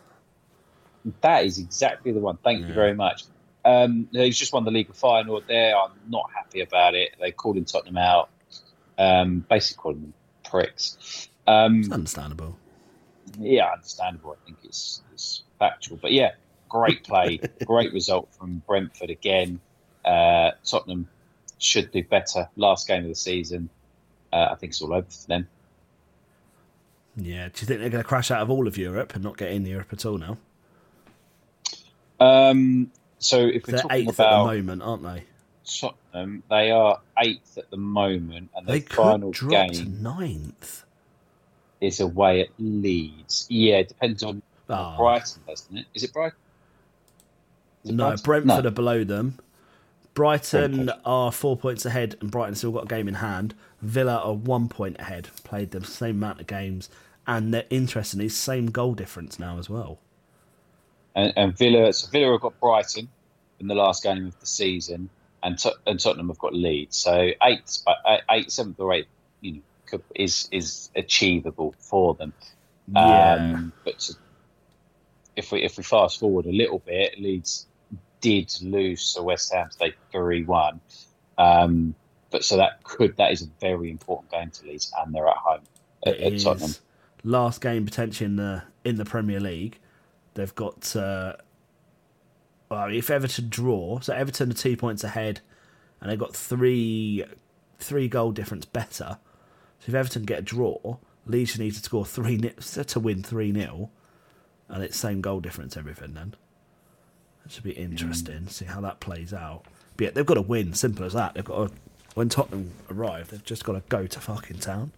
[SPEAKER 2] that is exactly the one. Thank you very much. Um, he's just won the league Feyenoord. They are not happy about it. They calling Tottenham out, um, basically calling them pricks. Um,
[SPEAKER 3] it's understandable.
[SPEAKER 2] yeah, understandable. I think it's, it's factual, but yeah, great play, great result from Brentford again. Uh, Tottenham should do better. Last game of the season, uh, I think it's all over for them.
[SPEAKER 3] Yeah. Do you think they're going to crash out of all of Europe and not get in Europe at all now?
[SPEAKER 2] Um, so if we're
[SPEAKER 3] They're
[SPEAKER 2] talking
[SPEAKER 3] eighth at the moment, aren't they?
[SPEAKER 2] Tottenham, they are eighth at the moment, and
[SPEAKER 3] They
[SPEAKER 2] their
[SPEAKER 3] could
[SPEAKER 2] final
[SPEAKER 3] drop to
[SPEAKER 2] game
[SPEAKER 3] ninth.
[SPEAKER 2] is away at Leeds. Yeah, it depends on
[SPEAKER 3] Oh.
[SPEAKER 2] Brighton, doesn't it? Is it Brighton? Is it
[SPEAKER 3] No, Brentford are below them. Brighton
[SPEAKER 2] Brentford.
[SPEAKER 3] are four points ahead, and Brighton still got a game in hand. Villa are one point ahead, played the same amount of games, and they're interestingly same goal difference now as well.
[SPEAKER 2] And, and Villa. So Villa have got Brighton in the last game of the season, and, Tot- and Tottenham have got Leeds. So eighth, uh, eighth, seventh or eighth, you know, could, is is achievable for them.
[SPEAKER 3] Yeah.
[SPEAKER 2] Um, but to, if we if we fast forward a little bit, Leeds did lose to West Ham today three one. Um, but so that could that is a very important game to Leeds, and they're at home at, at Tottenham.
[SPEAKER 3] last game potentially in the in the Premier League. They've got uh, well, if Everton draw, so Everton are two points ahead, and they've got three three goal difference better. So if Everton get a draw, Leeds need to score three to win three 0 and it's same goal difference everything. Then it should be interesting. See how that plays out. But yeah, they've got to win. Simple as that. They've got to, when Tottenham arrive, they've just got to go to fucking town.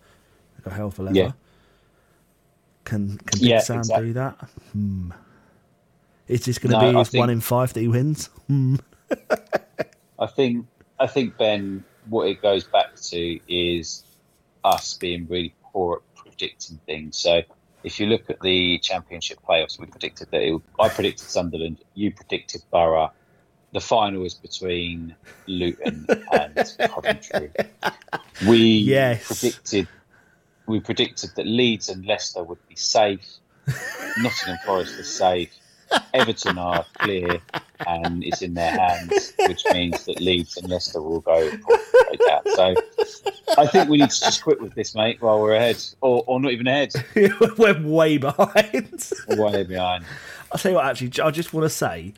[SPEAKER 3] They've got hell for leather.
[SPEAKER 2] Yeah.
[SPEAKER 3] Can can Big
[SPEAKER 2] Yeah,
[SPEAKER 3] Sam
[SPEAKER 2] exactly.
[SPEAKER 3] do that? Hmm. Is this going to
[SPEAKER 2] No,
[SPEAKER 3] be his
[SPEAKER 2] think-
[SPEAKER 3] one in five that he wins? Hmm.
[SPEAKER 2] I think I think Ben, what it goes back to is us being really poor at predicting things. So if you look at the championship playoffs, we predicted that it, I predicted Sunderland, you predicted Borough. The final is between Luton and Coventry. We
[SPEAKER 3] Yes.
[SPEAKER 2] predicted we predicted that Leeds and Leicester would be safe. Nottingham Forest was safe. Everton are clear and it's in their hands, which means that Leeds and Leicester will go, go down. So I think we need to just quit with this, mate, while we're ahead, or, or not even ahead,
[SPEAKER 3] We're way behind.
[SPEAKER 2] way behind.
[SPEAKER 3] I'll tell you what, actually, I just want to say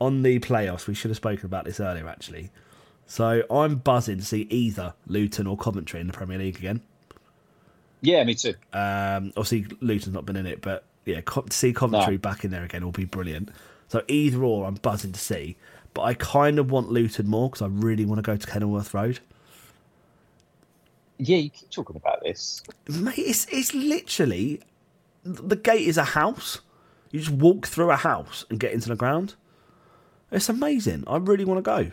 [SPEAKER 3] on the playoffs, we should have spoken about this earlier, actually. So I'm buzzing to see either Luton or Coventry in the Premier League again.
[SPEAKER 2] Yeah, me too.
[SPEAKER 3] Um, obviously, Luton's not been in it, but yeah, co- to see Coventry
[SPEAKER 2] No.
[SPEAKER 3] back in there again will be brilliant. So either or, I'm buzzing to see. But I kind of want Luton more because I really want to go to Kenilworth Road.
[SPEAKER 2] Yeah, you keep talking about this.
[SPEAKER 3] Mate, it's, it's literally the gate is a house. You just walk through a house and get into the ground. It's amazing. I really want to go.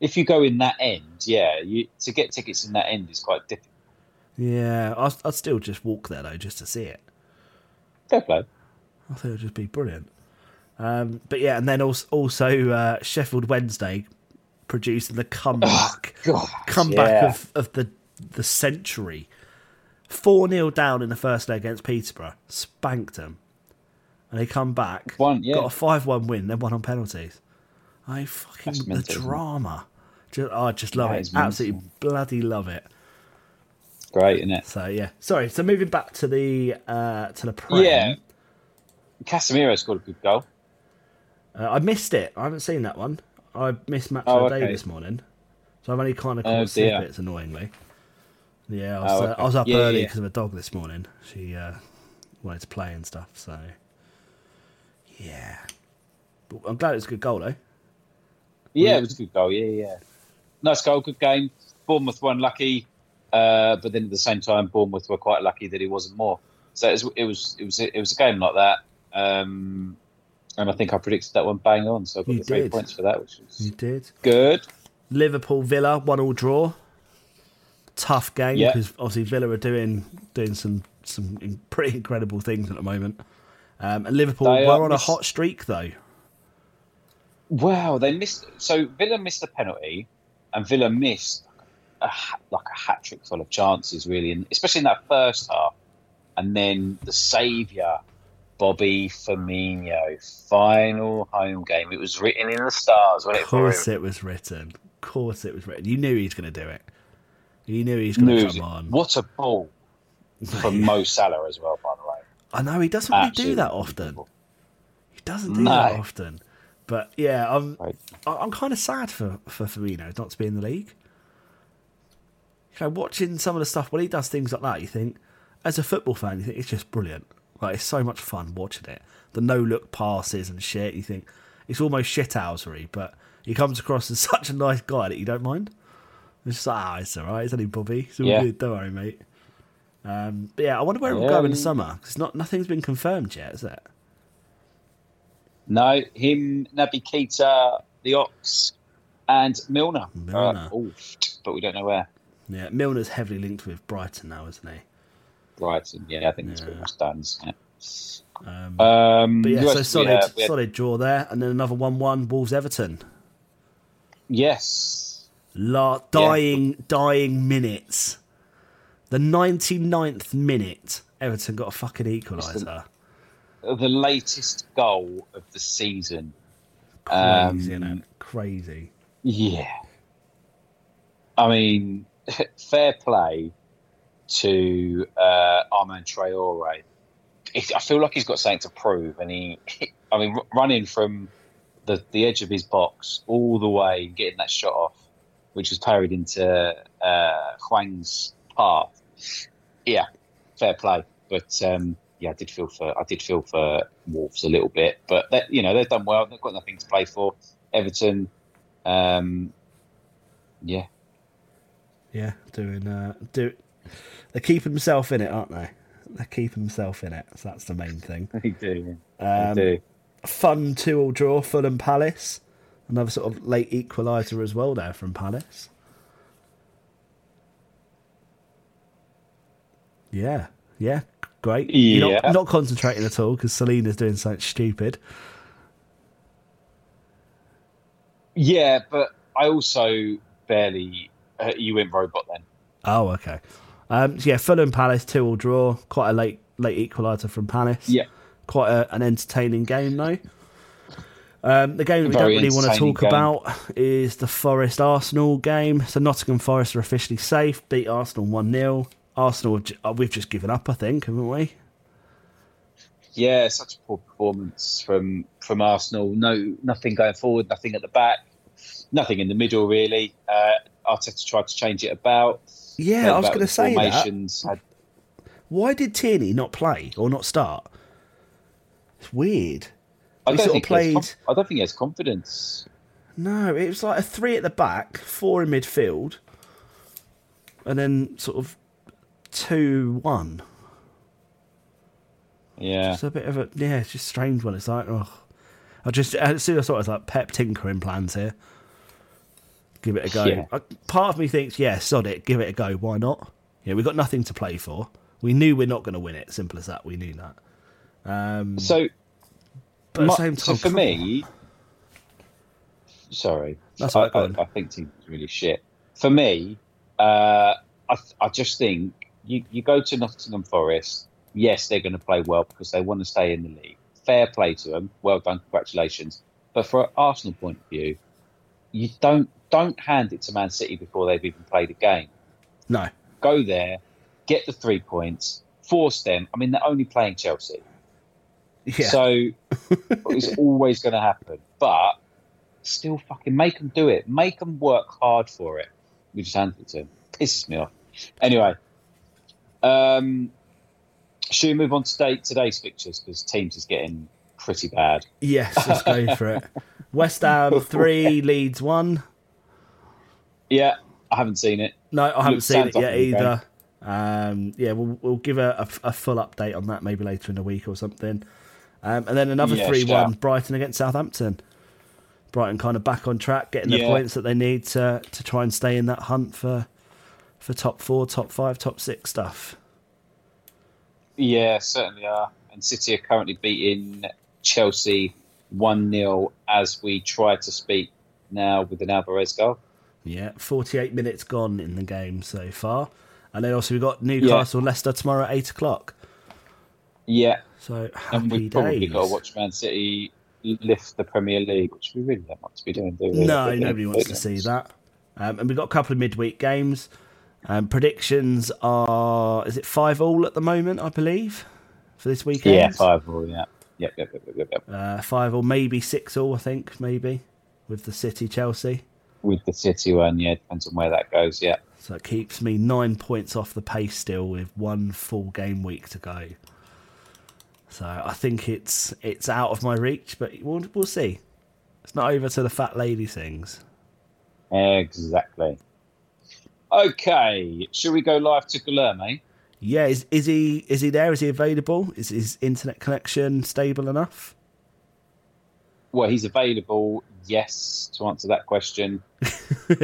[SPEAKER 2] If you go in that end, yeah, you, to get tickets in that end is quite difficult.
[SPEAKER 3] Yeah, I'd, I'd still just walk there though, just to see it.
[SPEAKER 2] Fair play.
[SPEAKER 3] I think it'd just be brilliant. Um, but yeah, and then also, also uh, Sheffield Wednesday producing the comeback,
[SPEAKER 2] God,
[SPEAKER 3] comeback
[SPEAKER 2] yeah.
[SPEAKER 3] of, of the the century. Four 0 down in the first leg against Peterborough, spanked them, and they come back,
[SPEAKER 2] One, yeah.
[SPEAKER 3] got a five one win, then won on penalties. I fucking
[SPEAKER 2] That's
[SPEAKER 3] the
[SPEAKER 2] mental,
[SPEAKER 3] drama. Just, I just love
[SPEAKER 2] That
[SPEAKER 3] it.
[SPEAKER 2] is mental.
[SPEAKER 3] Absolutely bloody love it.
[SPEAKER 2] Great, isn't it?
[SPEAKER 3] So yeah, sorry. So moving back to the uh, to the prem.
[SPEAKER 2] Yeah. Casemiro scored a good goal.
[SPEAKER 3] Uh, I missed it. I haven't seen that one. I missed match
[SPEAKER 2] Oh,
[SPEAKER 3] of the day this morning, so I've only kind of
[SPEAKER 2] Oh,
[SPEAKER 3] caught
[SPEAKER 2] dear.
[SPEAKER 3] snippets. Annoyingly, yeah, I was,
[SPEAKER 2] Oh,
[SPEAKER 3] uh. I was up
[SPEAKER 2] Yeah,
[SPEAKER 3] early
[SPEAKER 2] yeah.
[SPEAKER 3] because of a dog this morning. She uh, wanted to play and stuff. So yeah, but I'm glad it was a good goal though.
[SPEAKER 2] Yeah, it was a good goal. Yeah, yeah. Nice goal, good game. Bournemouth won unlucky, uh, but then at the same time, Bournemouth were quite lucky that he wasn't more. So it was, it was, it was, a, it was a game like that. Um, and I think I predicted that one bang on. So I got three
[SPEAKER 3] did.
[SPEAKER 2] points for that, which was
[SPEAKER 3] You did.
[SPEAKER 2] good.
[SPEAKER 3] Liverpool Villa one all draw. Tough game
[SPEAKER 2] Yeah.
[SPEAKER 3] because obviously Villa are doing doing some some pretty incredible things at the moment. Um, and Liverpool
[SPEAKER 2] They
[SPEAKER 3] were on a hot streak though.
[SPEAKER 2] Wow, they missed. So Villa missed a penalty, and Villa missed a, like a hat trick full of chances, really, and especially in that first half. And then the saviour, Bobby Firmino, final home game. It was written in the stars, wasn't
[SPEAKER 3] Of
[SPEAKER 2] it?
[SPEAKER 3] Course
[SPEAKER 2] him?
[SPEAKER 3] it was written. Of course it was written. You knew he was going to do it. You knew he was going to come on.
[SPEAKER 2] What a ball from Mo Salah as well, by the way.
[SPEAKER 3] I know he doesn't really do that often. He doesn't do
[SPEAKER 2] No.
[SPEAKER 3] that often. But yeah, I'm
[SPEAKER 2] Right.
[SPEAKER 3] I'm kind of sad for for Firmino not to be in the league. You know, watching some of the stuff when he does things like that, you think, as a football fan, you think it's just brilliant. Like it's so much fun watching it. The no look passes and shit. You think it's almost shithousery, but he comes across as such a nice guy that you don't mind. It's just like, ah, it's alright. It's only Bobby. It's all
[SPEAKER 2] Yeah.
[SPEAKER 3] good. Don't worry, mate. Um, but yeah, I wonder where it will
[SPEAKER 2] Yeah,
[SPEAKER 3] go in the
[SPEAKER 2] summer
[SPEAKER 3] summer. 'cause not nothing's been confirmed yet, is it?
[SPEAKER 2] No, him, Naby Keita, the Ox, and Milner.
[SPEAKER 3] Milner.
[SPEAKER 2] Uh, but we don't know where.
[SPEAKER 3] Yeah, Milner's heavily linked with Brighton now, isn't he?
[SPEAKER 2] Brighton. Yeah, I think it's pretty much done.
[SPEAKER 3] Um,
[SPEAKER 2] Um,
[SPEAKER 3] but yeah,
[SPEAKER 2] who
[SPEAKER 3] so
[SPEAKER 2] else did we
[SPEAKER 3] solid?
[SPEAKER 2] We had-
[SPEAKER 3] solid draw there, and then another one-one Wolves Everton.
[SPEAKER 2] Yes.
[SPEAKER 3] La- dying, dying minutes. The 99th minute, Everton got a fucking equaliser.
[SPEAKER 2] the latest goal of the season.
[SPEAKER 3] Crazy,
[SPEAKER 2] Um?
[SPEAKER 3] Crazy.
[SPEAKER 2] Yeah. I mean, fair play to uh, Adama Traore. I feel like he's got something to prove, and he, I mean, running from the the edge of his box all the way, getting that shot off, which was parried into uh, Hwang's path. Yeah, fair play. But um, yeah, I did feel for I did feel for Wolves a little bit, but you know they've done well. They've got nothing to play for. Everton, um, yeah,
[SPEAKER 3] Yeah, doing uh, do. They keep himself in it, aren't they? They keep himself in it. So that's the main thing.
[SPEAKER 2] they do.
[SPEAKER 3] Um,
[SPEAKER 2] they do.
[SPEAKER 3] Fun two-all draw, Fulham Palace. Another sort of late equaliser as well there from Palace. Yeah, yeah, great. You're
[SPEAKER 2] Yeah.
[SPEAKER 3] not, not concentrating at all because Selena's doing something stupid.
[SPEAKER 2] Yeah, but I also barely. Uh, you went robot then.
[SPEAKER 3] Oh, okay. Um, so yeah, Fulham Palace two all draw. Quite a late late equaliser from Palace.
[SPEAKER 2] Yeah.
[SPEAKER 3] Quite a, an entertaining game though. Um, the game that we
[SPEAKER 2] Very
[SPEAKER 3] don't really want to talk
[SPEAKER 2] game.
[SPEAKER 3] about is the Forest Arsenal game. So Nottingham Forest are officially safe. Beat Arsenal one 0 Arsenal, uh, we've just given up, I think, haven't we?
[SPEAKER 2] Yeah, such a poor performance from from Arsenal. No, nothing going forward, nothing at the back, nothing in the middle really. Uh, Arteta tried to change it about.
[SPEAKER 3] Yeah, I was going to say that.
[SPEAKER 2] had-
[SPEAKER 3] Why did Tierney not play or not start? It's weird.
[SPEAKER 2] I
[SPEAKER 3] He
[SPEAKER 2] don't,
[SPEAKER 3] sort of
[SPEAKER 2] think he
[SPEAKER 3] played.
[SPEAKER 2] conf- I don't think he has confidence.
[SPEAKER 3] No, it was like a three at the back, four in midfield, and then sort of two one.
[SPEAKER 2] Yeah,
[SPEAKER 3] It's a bit of a yeah, it's just strange one. It's like oh, I just as soon as I saw it, I was like Pep tinkering plans here. Give it a go.
[SPEAKER 2] Yeah.
[SPEAKER 3] I, part of me thinks, yeah, sod it, give it a go. Why not? Yeah, we've got nothing to play for. We knew we're not going to win it. Simple as that. We knew that. Um,
[SPEAKER 2] So,
[SPEAKER 3] but at
[SPEAKER 2] my-
[SPEAKER 3] the same
[SPEAKER 2] so for me, sorry,
[SPEAKER 3] That's
[SPEAKER 2] I,
[SPEAKER 3] all right, go
[SPEAKER 2] I. I think team's really shit. For me, uh, I, I just think you, you go to Nottingham Forest. Yes, they're going to play well because they want to stay in the league. Fair play to them. Well done. Congratulations. But for an Arsenal point of view, you don't don't hand it to Man City before they've even played a game.
[SPEAKER 3] no,
[SPEAKER 2] Go there, get the three points, force them. I mean, they're only playing Chelsea.
[SPEAKER 3] yeah,
[SPEAKER 2] So it's always going to happen. But still fucking make them do it. Make them work hard for it. We just handed it to them. Pisses me off. Anyway, um, should we move on to today, today's fixtures? Because teams is getting pretty bad.
[SPEAKER 3] yes, let's go for it. West Ham three, Leeds one.
[SPEAKER 2] Yeah, I haven't seen it.
[SPEAKER 3] No, I haven't seen it yet
[SPEAKER 2] like a good
[SPEAKER 3] either. Um, yeah, we'll we'll give a, a, a full update on that maybe later in the week or something. Um, and then another
[SPEAKER 2] Yeah,
[SPEAKER 3] three one
[SPEAKER 2] shout.
[SPEAKER 3] Brighton against Southampton. Brighton kind of back on track, getting the
[SPEAKER 2] Yeah.
[SPEAKER 3] points that they need to to try and stay in that hunt for for top four, top five, top six stuff.
[SPEAKER 2] Yeah, certainly are. And City are currently beating Chelsea 1 0 as we try to speak now with an Alvarez goal.
[SPEAKER 3] Yeah, forty eight minutes gone in the game so far. And then also we've got Newcastle and Leicester tomorrow at eight o'clock.
[SPEAKER 2] Yeah,
[SPEAKER 3] So
[SPEAKER 2] and we've probably
[SPEAKER 3] days.
[SPEAKER 2] got to watch Man City lift the Premier League, which we really don't want to be doing, do we?
[SPEAKER 3] No, nobody wants to see that. Um, and we've got a couple of midweek games. Um, predictions are is it five all at the moment, I believe, for this weekend.
[SPEAKER 2] Yeah, five all, yeah. Yep, yep, yep, yep, yep, yep.
[SPEAKER 3] Uh, five all, maybe six all. I think maybe with the City Chelsea.
[SPEAKER 2] With the City one, yeah, depends on where that goes, yeah.
[SPEAKER 3] So it keeps me nine points off the pace still with one full game week to go. So I think it's it's out of my reach, but we'll we'll see. It's not over till the fat lady sings.
[SPEAKER 2] Exactly. Okay, should we go live to Guilherme?
[SPEAKER 3] Yeah, is is he is he there? Is he available? Is his internet connection stable enough?
[SPEAKER 2] Well, he's available, yes, to answer that question.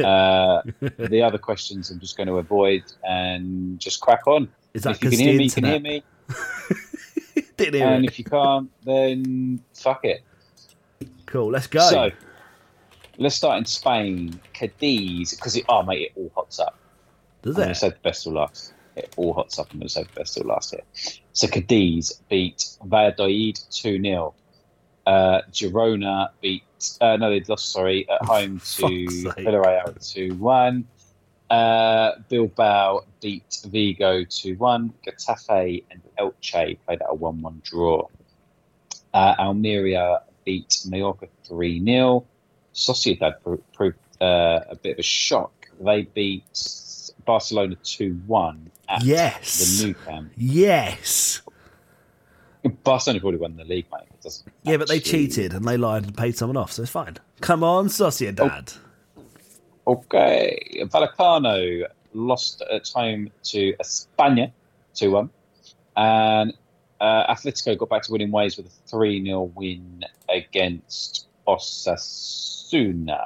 [SPEAKER 2] uh, the other questions I'm just going to avoid and just crack on.
[SPEAKER 3] Is that
[SPEAKER 2] if you can hear
[SPEAKER 3] the
[SPEAKER 2] me, you can hear me.
[SPEAKER 3] Hear
[SPEAKER 2] And
[SPEAKER 3] it.
[SPEAKER 2] if you can't, then fuck it.
[SPEAKER 3] Cool, let's go.
[SPEAKER 2] So, let's start in Spain. Cadiz, because it, oh, mate, it all hots up.
[SPEAKER 3] Does
[SPEAKER 2] I'm going
[SPEAKER 3] it?
[SPEAKER 2] to say the best will last. it all hots up and we'll say best till last here. So Cadiz beat Valladolid 2 0. Uh, Girona beat, uh, no, they lost, sorry, at home to. Villarreal 2 1. Uh, Bilbao beat Vigo 2 1. Getafe and Elche played at a 1 1 draw. Uh, Almeria beat Mallorca 3 0. Sociedad pro- proved uh, a bit of a shock. They beat Barcelona 2 1 at
[SPEAKER 3] Yes.
[SPEAKER 2] the Nou Camp.
[SPEAKER 3] Yes.
[SPEAKER 2] Barcelona probably won the league, mate. Doesn't
[SPEAKER 3] Yeah, but they
[SPEAKER 2] actually-
[SPEAKER 3] cheated and they lied and paid someone off, so it's fine. Come on, Sociedad.
[SPEAKER 2] Okay. Vallecano lost at home to España 2 1. And uh, Atletico got back to winning ways with a 3 0 win against Osasuna.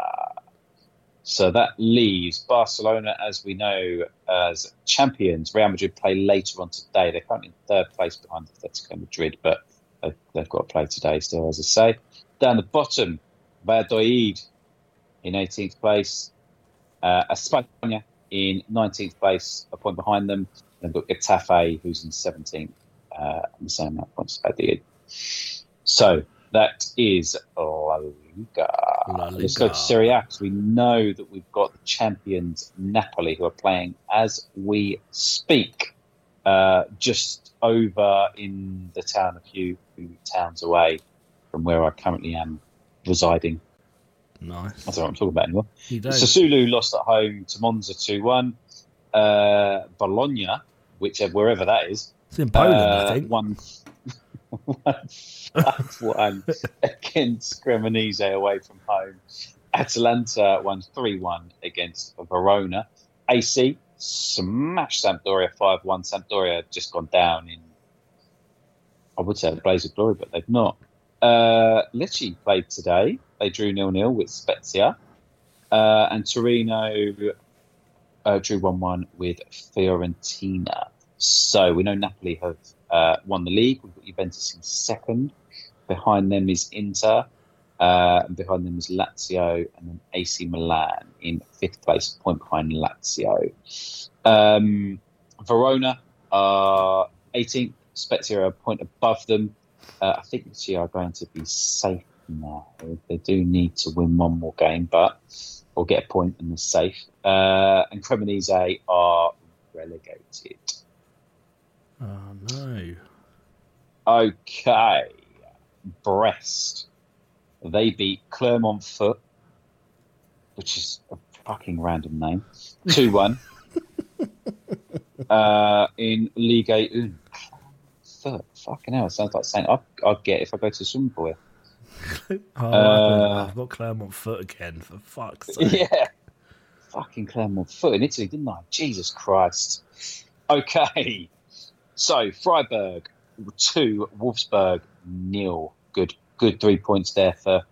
[SPEAKER 2] So that leaves Barcelona, as we know, as champions. Real Madrid play later on today. They're currently in third place behind Atletico Madrid, but they've, they've got to play today still, as I say. Down the bottom, Valladolid in 18th place. Uh, Espanyol in 19th place, a point behind them. Then got Getafe, who's in 17th, uh, on the same amount of points as Valladolid. So that is La Liga.
[SPEAKER 3] La
[SPEAKER 2] Let's go to. Serie A because we know that we've got the champions Napoli who are playing as we speak, uh, just over in the town, a few, towns away from where I currently am residing.
[SPEAKER 3] Nice.
[SPEAKER 2] I don't know what I'm talking about anymore. Sassuolo lost at home to Monza 2 1. Uh, Bologna, whichever, wherever that is,
[SPEAKER 3] It's in Poland,
[SPEAKER 2] uh,
[SPEAKER 3] I think.
[SPEAKER 2] One, one, one against Cremonese away from home. Atalanta won 3 1 against Verona. AC smashed Sampdoria 5 1. Sampdoria just gone down in, I would say, a blaze of glory, but they've not. Uh, Lecce played today. They drew 0 0 with Spezia. Uh, and Torino uh, drew 1 1 with Fiorentina. So we know Napoli have uh, won the league. We've got Juventus in second. Behind them is Inter. Uh, and behind them is Lazio and then AC Milan in fifth place, point behind Lazio. Um, Verona are 18th, Spezia are a point above them. Uh, I think Lazio are going to be safe now. They do need to win one more game, but or get a point and they're safe. Uh, and Cremonese are relegated.
[SPEAKER 3] Oh, no.
[SPEAKER 2] Okay. Brest. They beat Clermont Foot, which is a fucking random name, 2 1 uh, in Ligue 1. Foot. Fucking hell, it sounds like saying I'd, I'd get if I go to the swimming pool. here.
[SPEAKER 3] Oh,
[SPEAKER 2] Uh,
[SPEAKER 3] I've got Clermont Foot again, for fuck's sake.
[SPEAKER 2] Yeah. Fucking Clermont Foot in Italy, didn't I? Jesus Christ. Okay. So, Freiburg, 2, Wolfsburg, nil. Good good three points there for,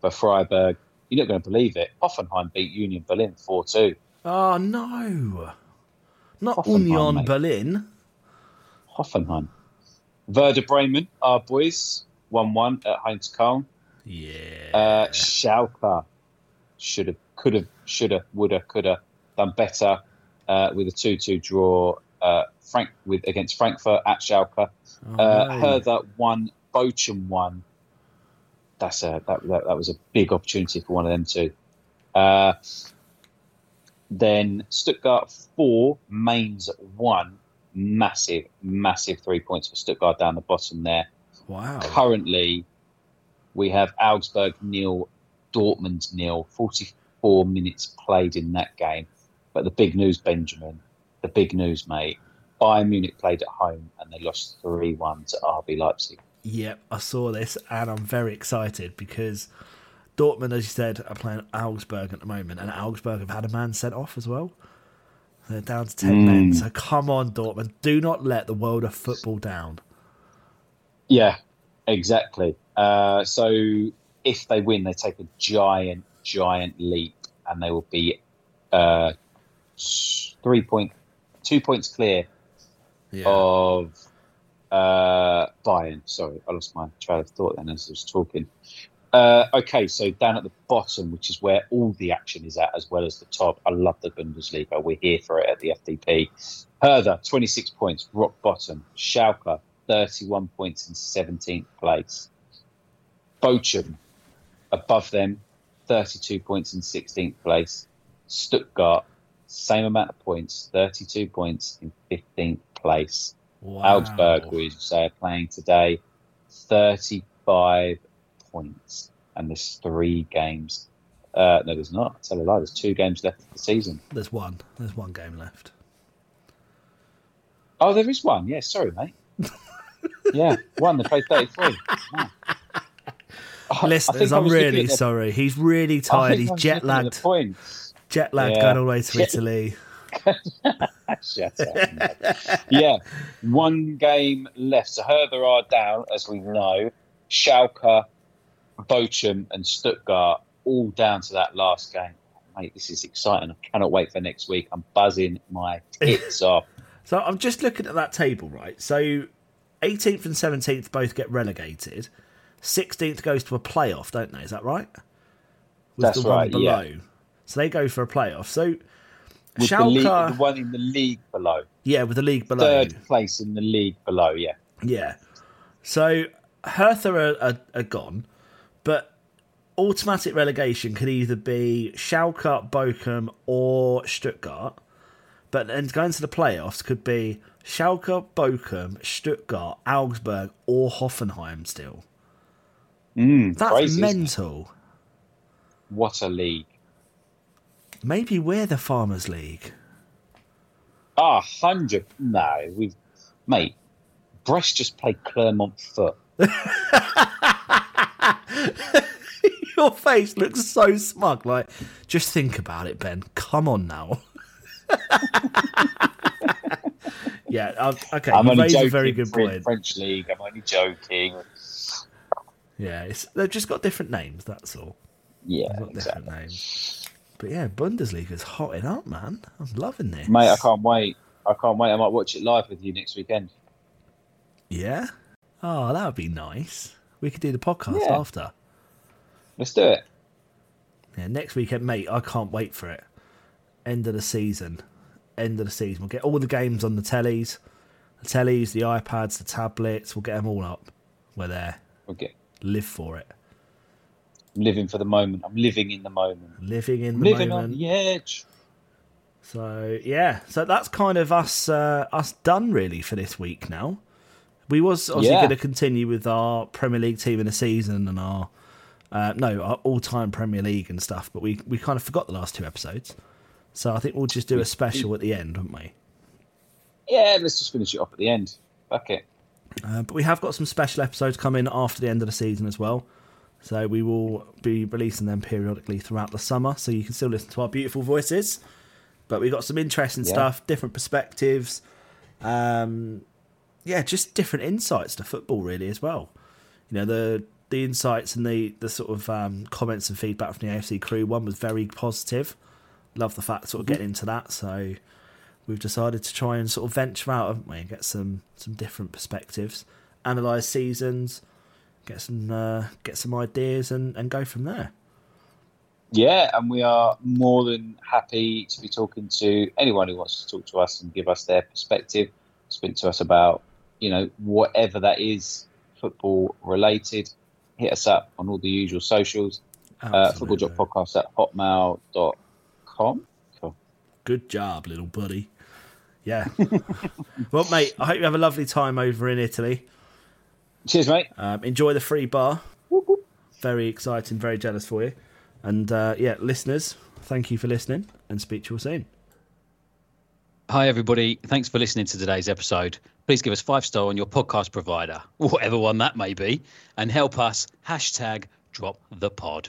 [SPEAKER 2] for Freiburg. You're not going to believe it. Hoffenheim beat Union Berlin 4 2.
[SPEAKER 3] Oh, no. Not
[SPEAKER 2] Hoffenheim,
[SPEAKER 3] Union
[SPEAKER 2] mate.
[SPEAKER 3] Berlin.
[SPEAKER 2] Hoffenheim. Werder Bremen, our boys, 1 1 at to Köln.
[SPEAKER 3] Yeah.
[SPEAKER 2] Uh, Schalke should have, could have, should have, would have, could have done better uh, with a two-two draw. Uh, Frank with against Frankfurt at Schalke.
[SPEAKER 3] Oh,
[SPEAKER 2] uh,
[SPEAKER 3] no.
[SPEAKER 2] Hertha one, Bochum one. That's a that, that that was a big opportunity for one of them too. Uh, then Stuttgart four, Mainz one. Massive, massive three points for Stuttgart down the bottom there.
[SPEAKER 3] Wow.
[SPEAKER 2] Currently, we have Augsburg nil, Dortmund nil. Forty-four minutes played in that game. But the big news, Benjamin, the big news, mate. Bayern Munich played at home and they lost three-one to RB Leipzig.
[SPEAKER 3] Yep, I saw this and I'm very excited because Dortmund, as you said, are playing Augsburg at the moment, and Augsburg have had a man sent off as well. They're down to 10 men. So come on, Dortmund. Do not let the world of football down.
[SPEAKER 2] Yeah, exactly. Uh, so if they win, they take a giant, giant leap, and they will be uh, three point, two points clear
[SPEAKER 3] Yeah.
[SPEAKER 2] of uh, Bayern. Sorry, I lost my trail of thought then as I was talking. Uh, okay, so down at the bottom, which is where all the action is at, as well as the top. I love the Bundesliga. We're here for it at the FDP. Hertha, 26 points, rock bottom. Schalke, 31 points in 17th place. Bochum, above them, 32 points in 16th place. Stuttgart, same amount of points, 32 points in 15th place.
[SPEAKER 3] Wow.
[SPEAKER 2] Augsburg, we say, are playing today, 35 points. And there's three games. Uh, no, there's not. I tell a lie. There's two games left of the season.
[SPEAKER 3] There's one. There's one game left.
[SPEAKER 2] Oh, there is one. Yeah, sorry, mate. yeah, one. They played 33. Wow. I- I
[SPEAKER 3] Listeners, I'm really sorry. He's really tired. He's jet
[SPEAKER 2] looking at the
[SPEAKER 3] lagged. Jet lagged
[SPEAKER 2] Yeah.
[SPEAKER 3] going all the way to
[SPEAKER 2] Jet-
[SPEAKER 3] Italy.
[SPEAKER 2] Shut up, yeah, one game left. So Hertha are down, as we know. Schalke, Bochum, and Stuttgart all down to that last game. Mate, this is exciting. I cannot wait for next week. I'm buzzing my tits off.
[SPEAKER 3] So I'm just looking at that table, right? So 18th and 17th both get relegated. 16th goes to a playoff, don't they? Is that right? With
[SPEAKER 2] That's
[SPEAKER 3] the one
[SPEAKER 2] right,
[SPEAKER 3] below.
[SPEAKER 2] yeah.
[SPEAKER 3] So they go for a playoff. So
[SPEAKER 2] With the,
[SPEAKER 3] Schalke,
[SPEAKER 2] league, the one in the league below.
[SPEAKER 3] yeah, with the league below.
[SPEAKER 2] Third place in the league below, yeah.
[SPEAKER 3] Yeah. So Hertha are, are, are gone, but automatic relegation could either be Schalke, Bochum, or Stuttgart. But then going to the playoffs could be Schalke, Bochum, Stuttgart, Augsburg, or Hoffenheim still.
[SPEAKER 2] Mm,
[SPEAKER 3] That's
[SPEAKER 2] crazy,
[SPEAKER 3] mental.
[SPEAKER 2] What a league.
[SPEAKER 3] Maybe we're the Farmers League.
[SPEAKER 2] Ah, 100. No, we've. Mate, Brest just played Clermont Foot.
[SPEAKER 3] Your face looks so smug. Like, just think about it, Ben. Come on now. yeah, um, okay.
[SPEAKER 2] I'm only joking.
[SPEAKER 3] a very good point.
[SPEAKER 2] French league. I'm only joking.
[SPEAKER 3] Yeah, it's, they've just got different names. That's all.
[SPEAKER 2] Yeah,
[SPEAKER 3] got
[SPEAKER 2] exactly.
[SPEAKER 3] different names. But yeah, Bundesliga's hotting up, man. I'm loving this,
[SPEAKER 2] Mate, I can't wait. I can't wait. I might watch it live with you next weekend.
[SPEAKER 3] Yeah. Oh, that would be nice. We could do the podcast
[SPEAKER 2] Yeah.
[SPEAKER 3] after.
[SPEAKER 2] Let's do it.
[SPEAKER 3] Yeah, next weekend, mate. I can't wait for it. End of the season. End of the season. We'll get all the games on the tellies, the tellies, the iPads, the tablets. We'll get them all up. We're there.
[SPEAKER 2] We'll get.
[SPEAKER 3] Live for it.
[SPEAKER 2] I'm living for the moment. I'm living in the moment.
[SPEAKER 3] Living in the
[SPEAKER 2] living
[SPEAKER 3] moment.
[SPEAKER 2] on the edge.
[SPEAKER 3] So yeah, so that's kind of us uh, us done really for this week now. We was obviously
[SPEAKER 2] Yeah.
[SPEAKER 3] going to continue with our Premier League team in the season and our uh, no our all time Premier League and stuff, but we we kind of forgot the last two episodes. So I think we'll just do a special at the end, won't we?
[SPEAKER 2] Yeah, let's just finish it off at the end. Fuck it.
[SPEAKER 3] Uh, but we have got some special episodes coming after the end of the season as well. So we will be releasing them periodically throughout the summer, so you can still listen to our beautiful voices. But we got some interesting
[SPEAKER 2] Yeah.
[SPEAKER 3] stuff, different perspectives, um, yeah, just different insights to football really as well. You know the the insights and the the sort of um, comments and feedback from the AFC crew. One was very positive. Love the fact sort of getting into that. So we've decided to try and sort of venture out, haven't we, and get some some different perspectives, analyze seasons, get some uh, get some ideas, and and go from there.
[SPEAKER 2] Yeah, and we are more than happy to be talking to anyone who wants to talk to us and give us their perspective, speak to us about, you know, whatever that is football related. Hit us up on all the usual socials. Uh, football Job Podcast at hotmail.com. Cool.
[SPEAKER 3] Good job, little buddy. Yeah. well, mate, I hope you have a lovely time over in Italy.
[SPEAKER 2] Cheers, mate.
[SPEAKER 3] Um, enjoy the free bar. Very exciting, very jealous for you. And uh, yeah, listeners, thank you for listening and speak to you all soon.
[SPEAKER 4] Hi, everybody. Thanks for listening to today's episode. Please give us five star on your podcast provider, whatever one that may be, and help us hashtag drop the pod.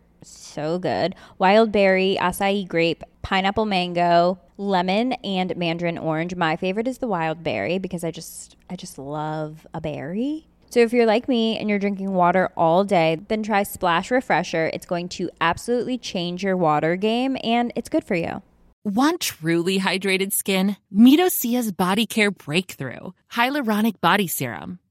[SPEAKER 1] so good wild berry, acai grape, pineapple mango, lemon, and mandarin orange. My favorite is the wild berry because I just I just love a berry. So if you're like me and you're drinking water all day, then try Splash Refresher. It's going to absolutely change your water game and it's good for you.
[SPEAKER 7] Want truly hydrated skin? Meet Osea's Body Care Breakthrough Hyaluronic Body Serum.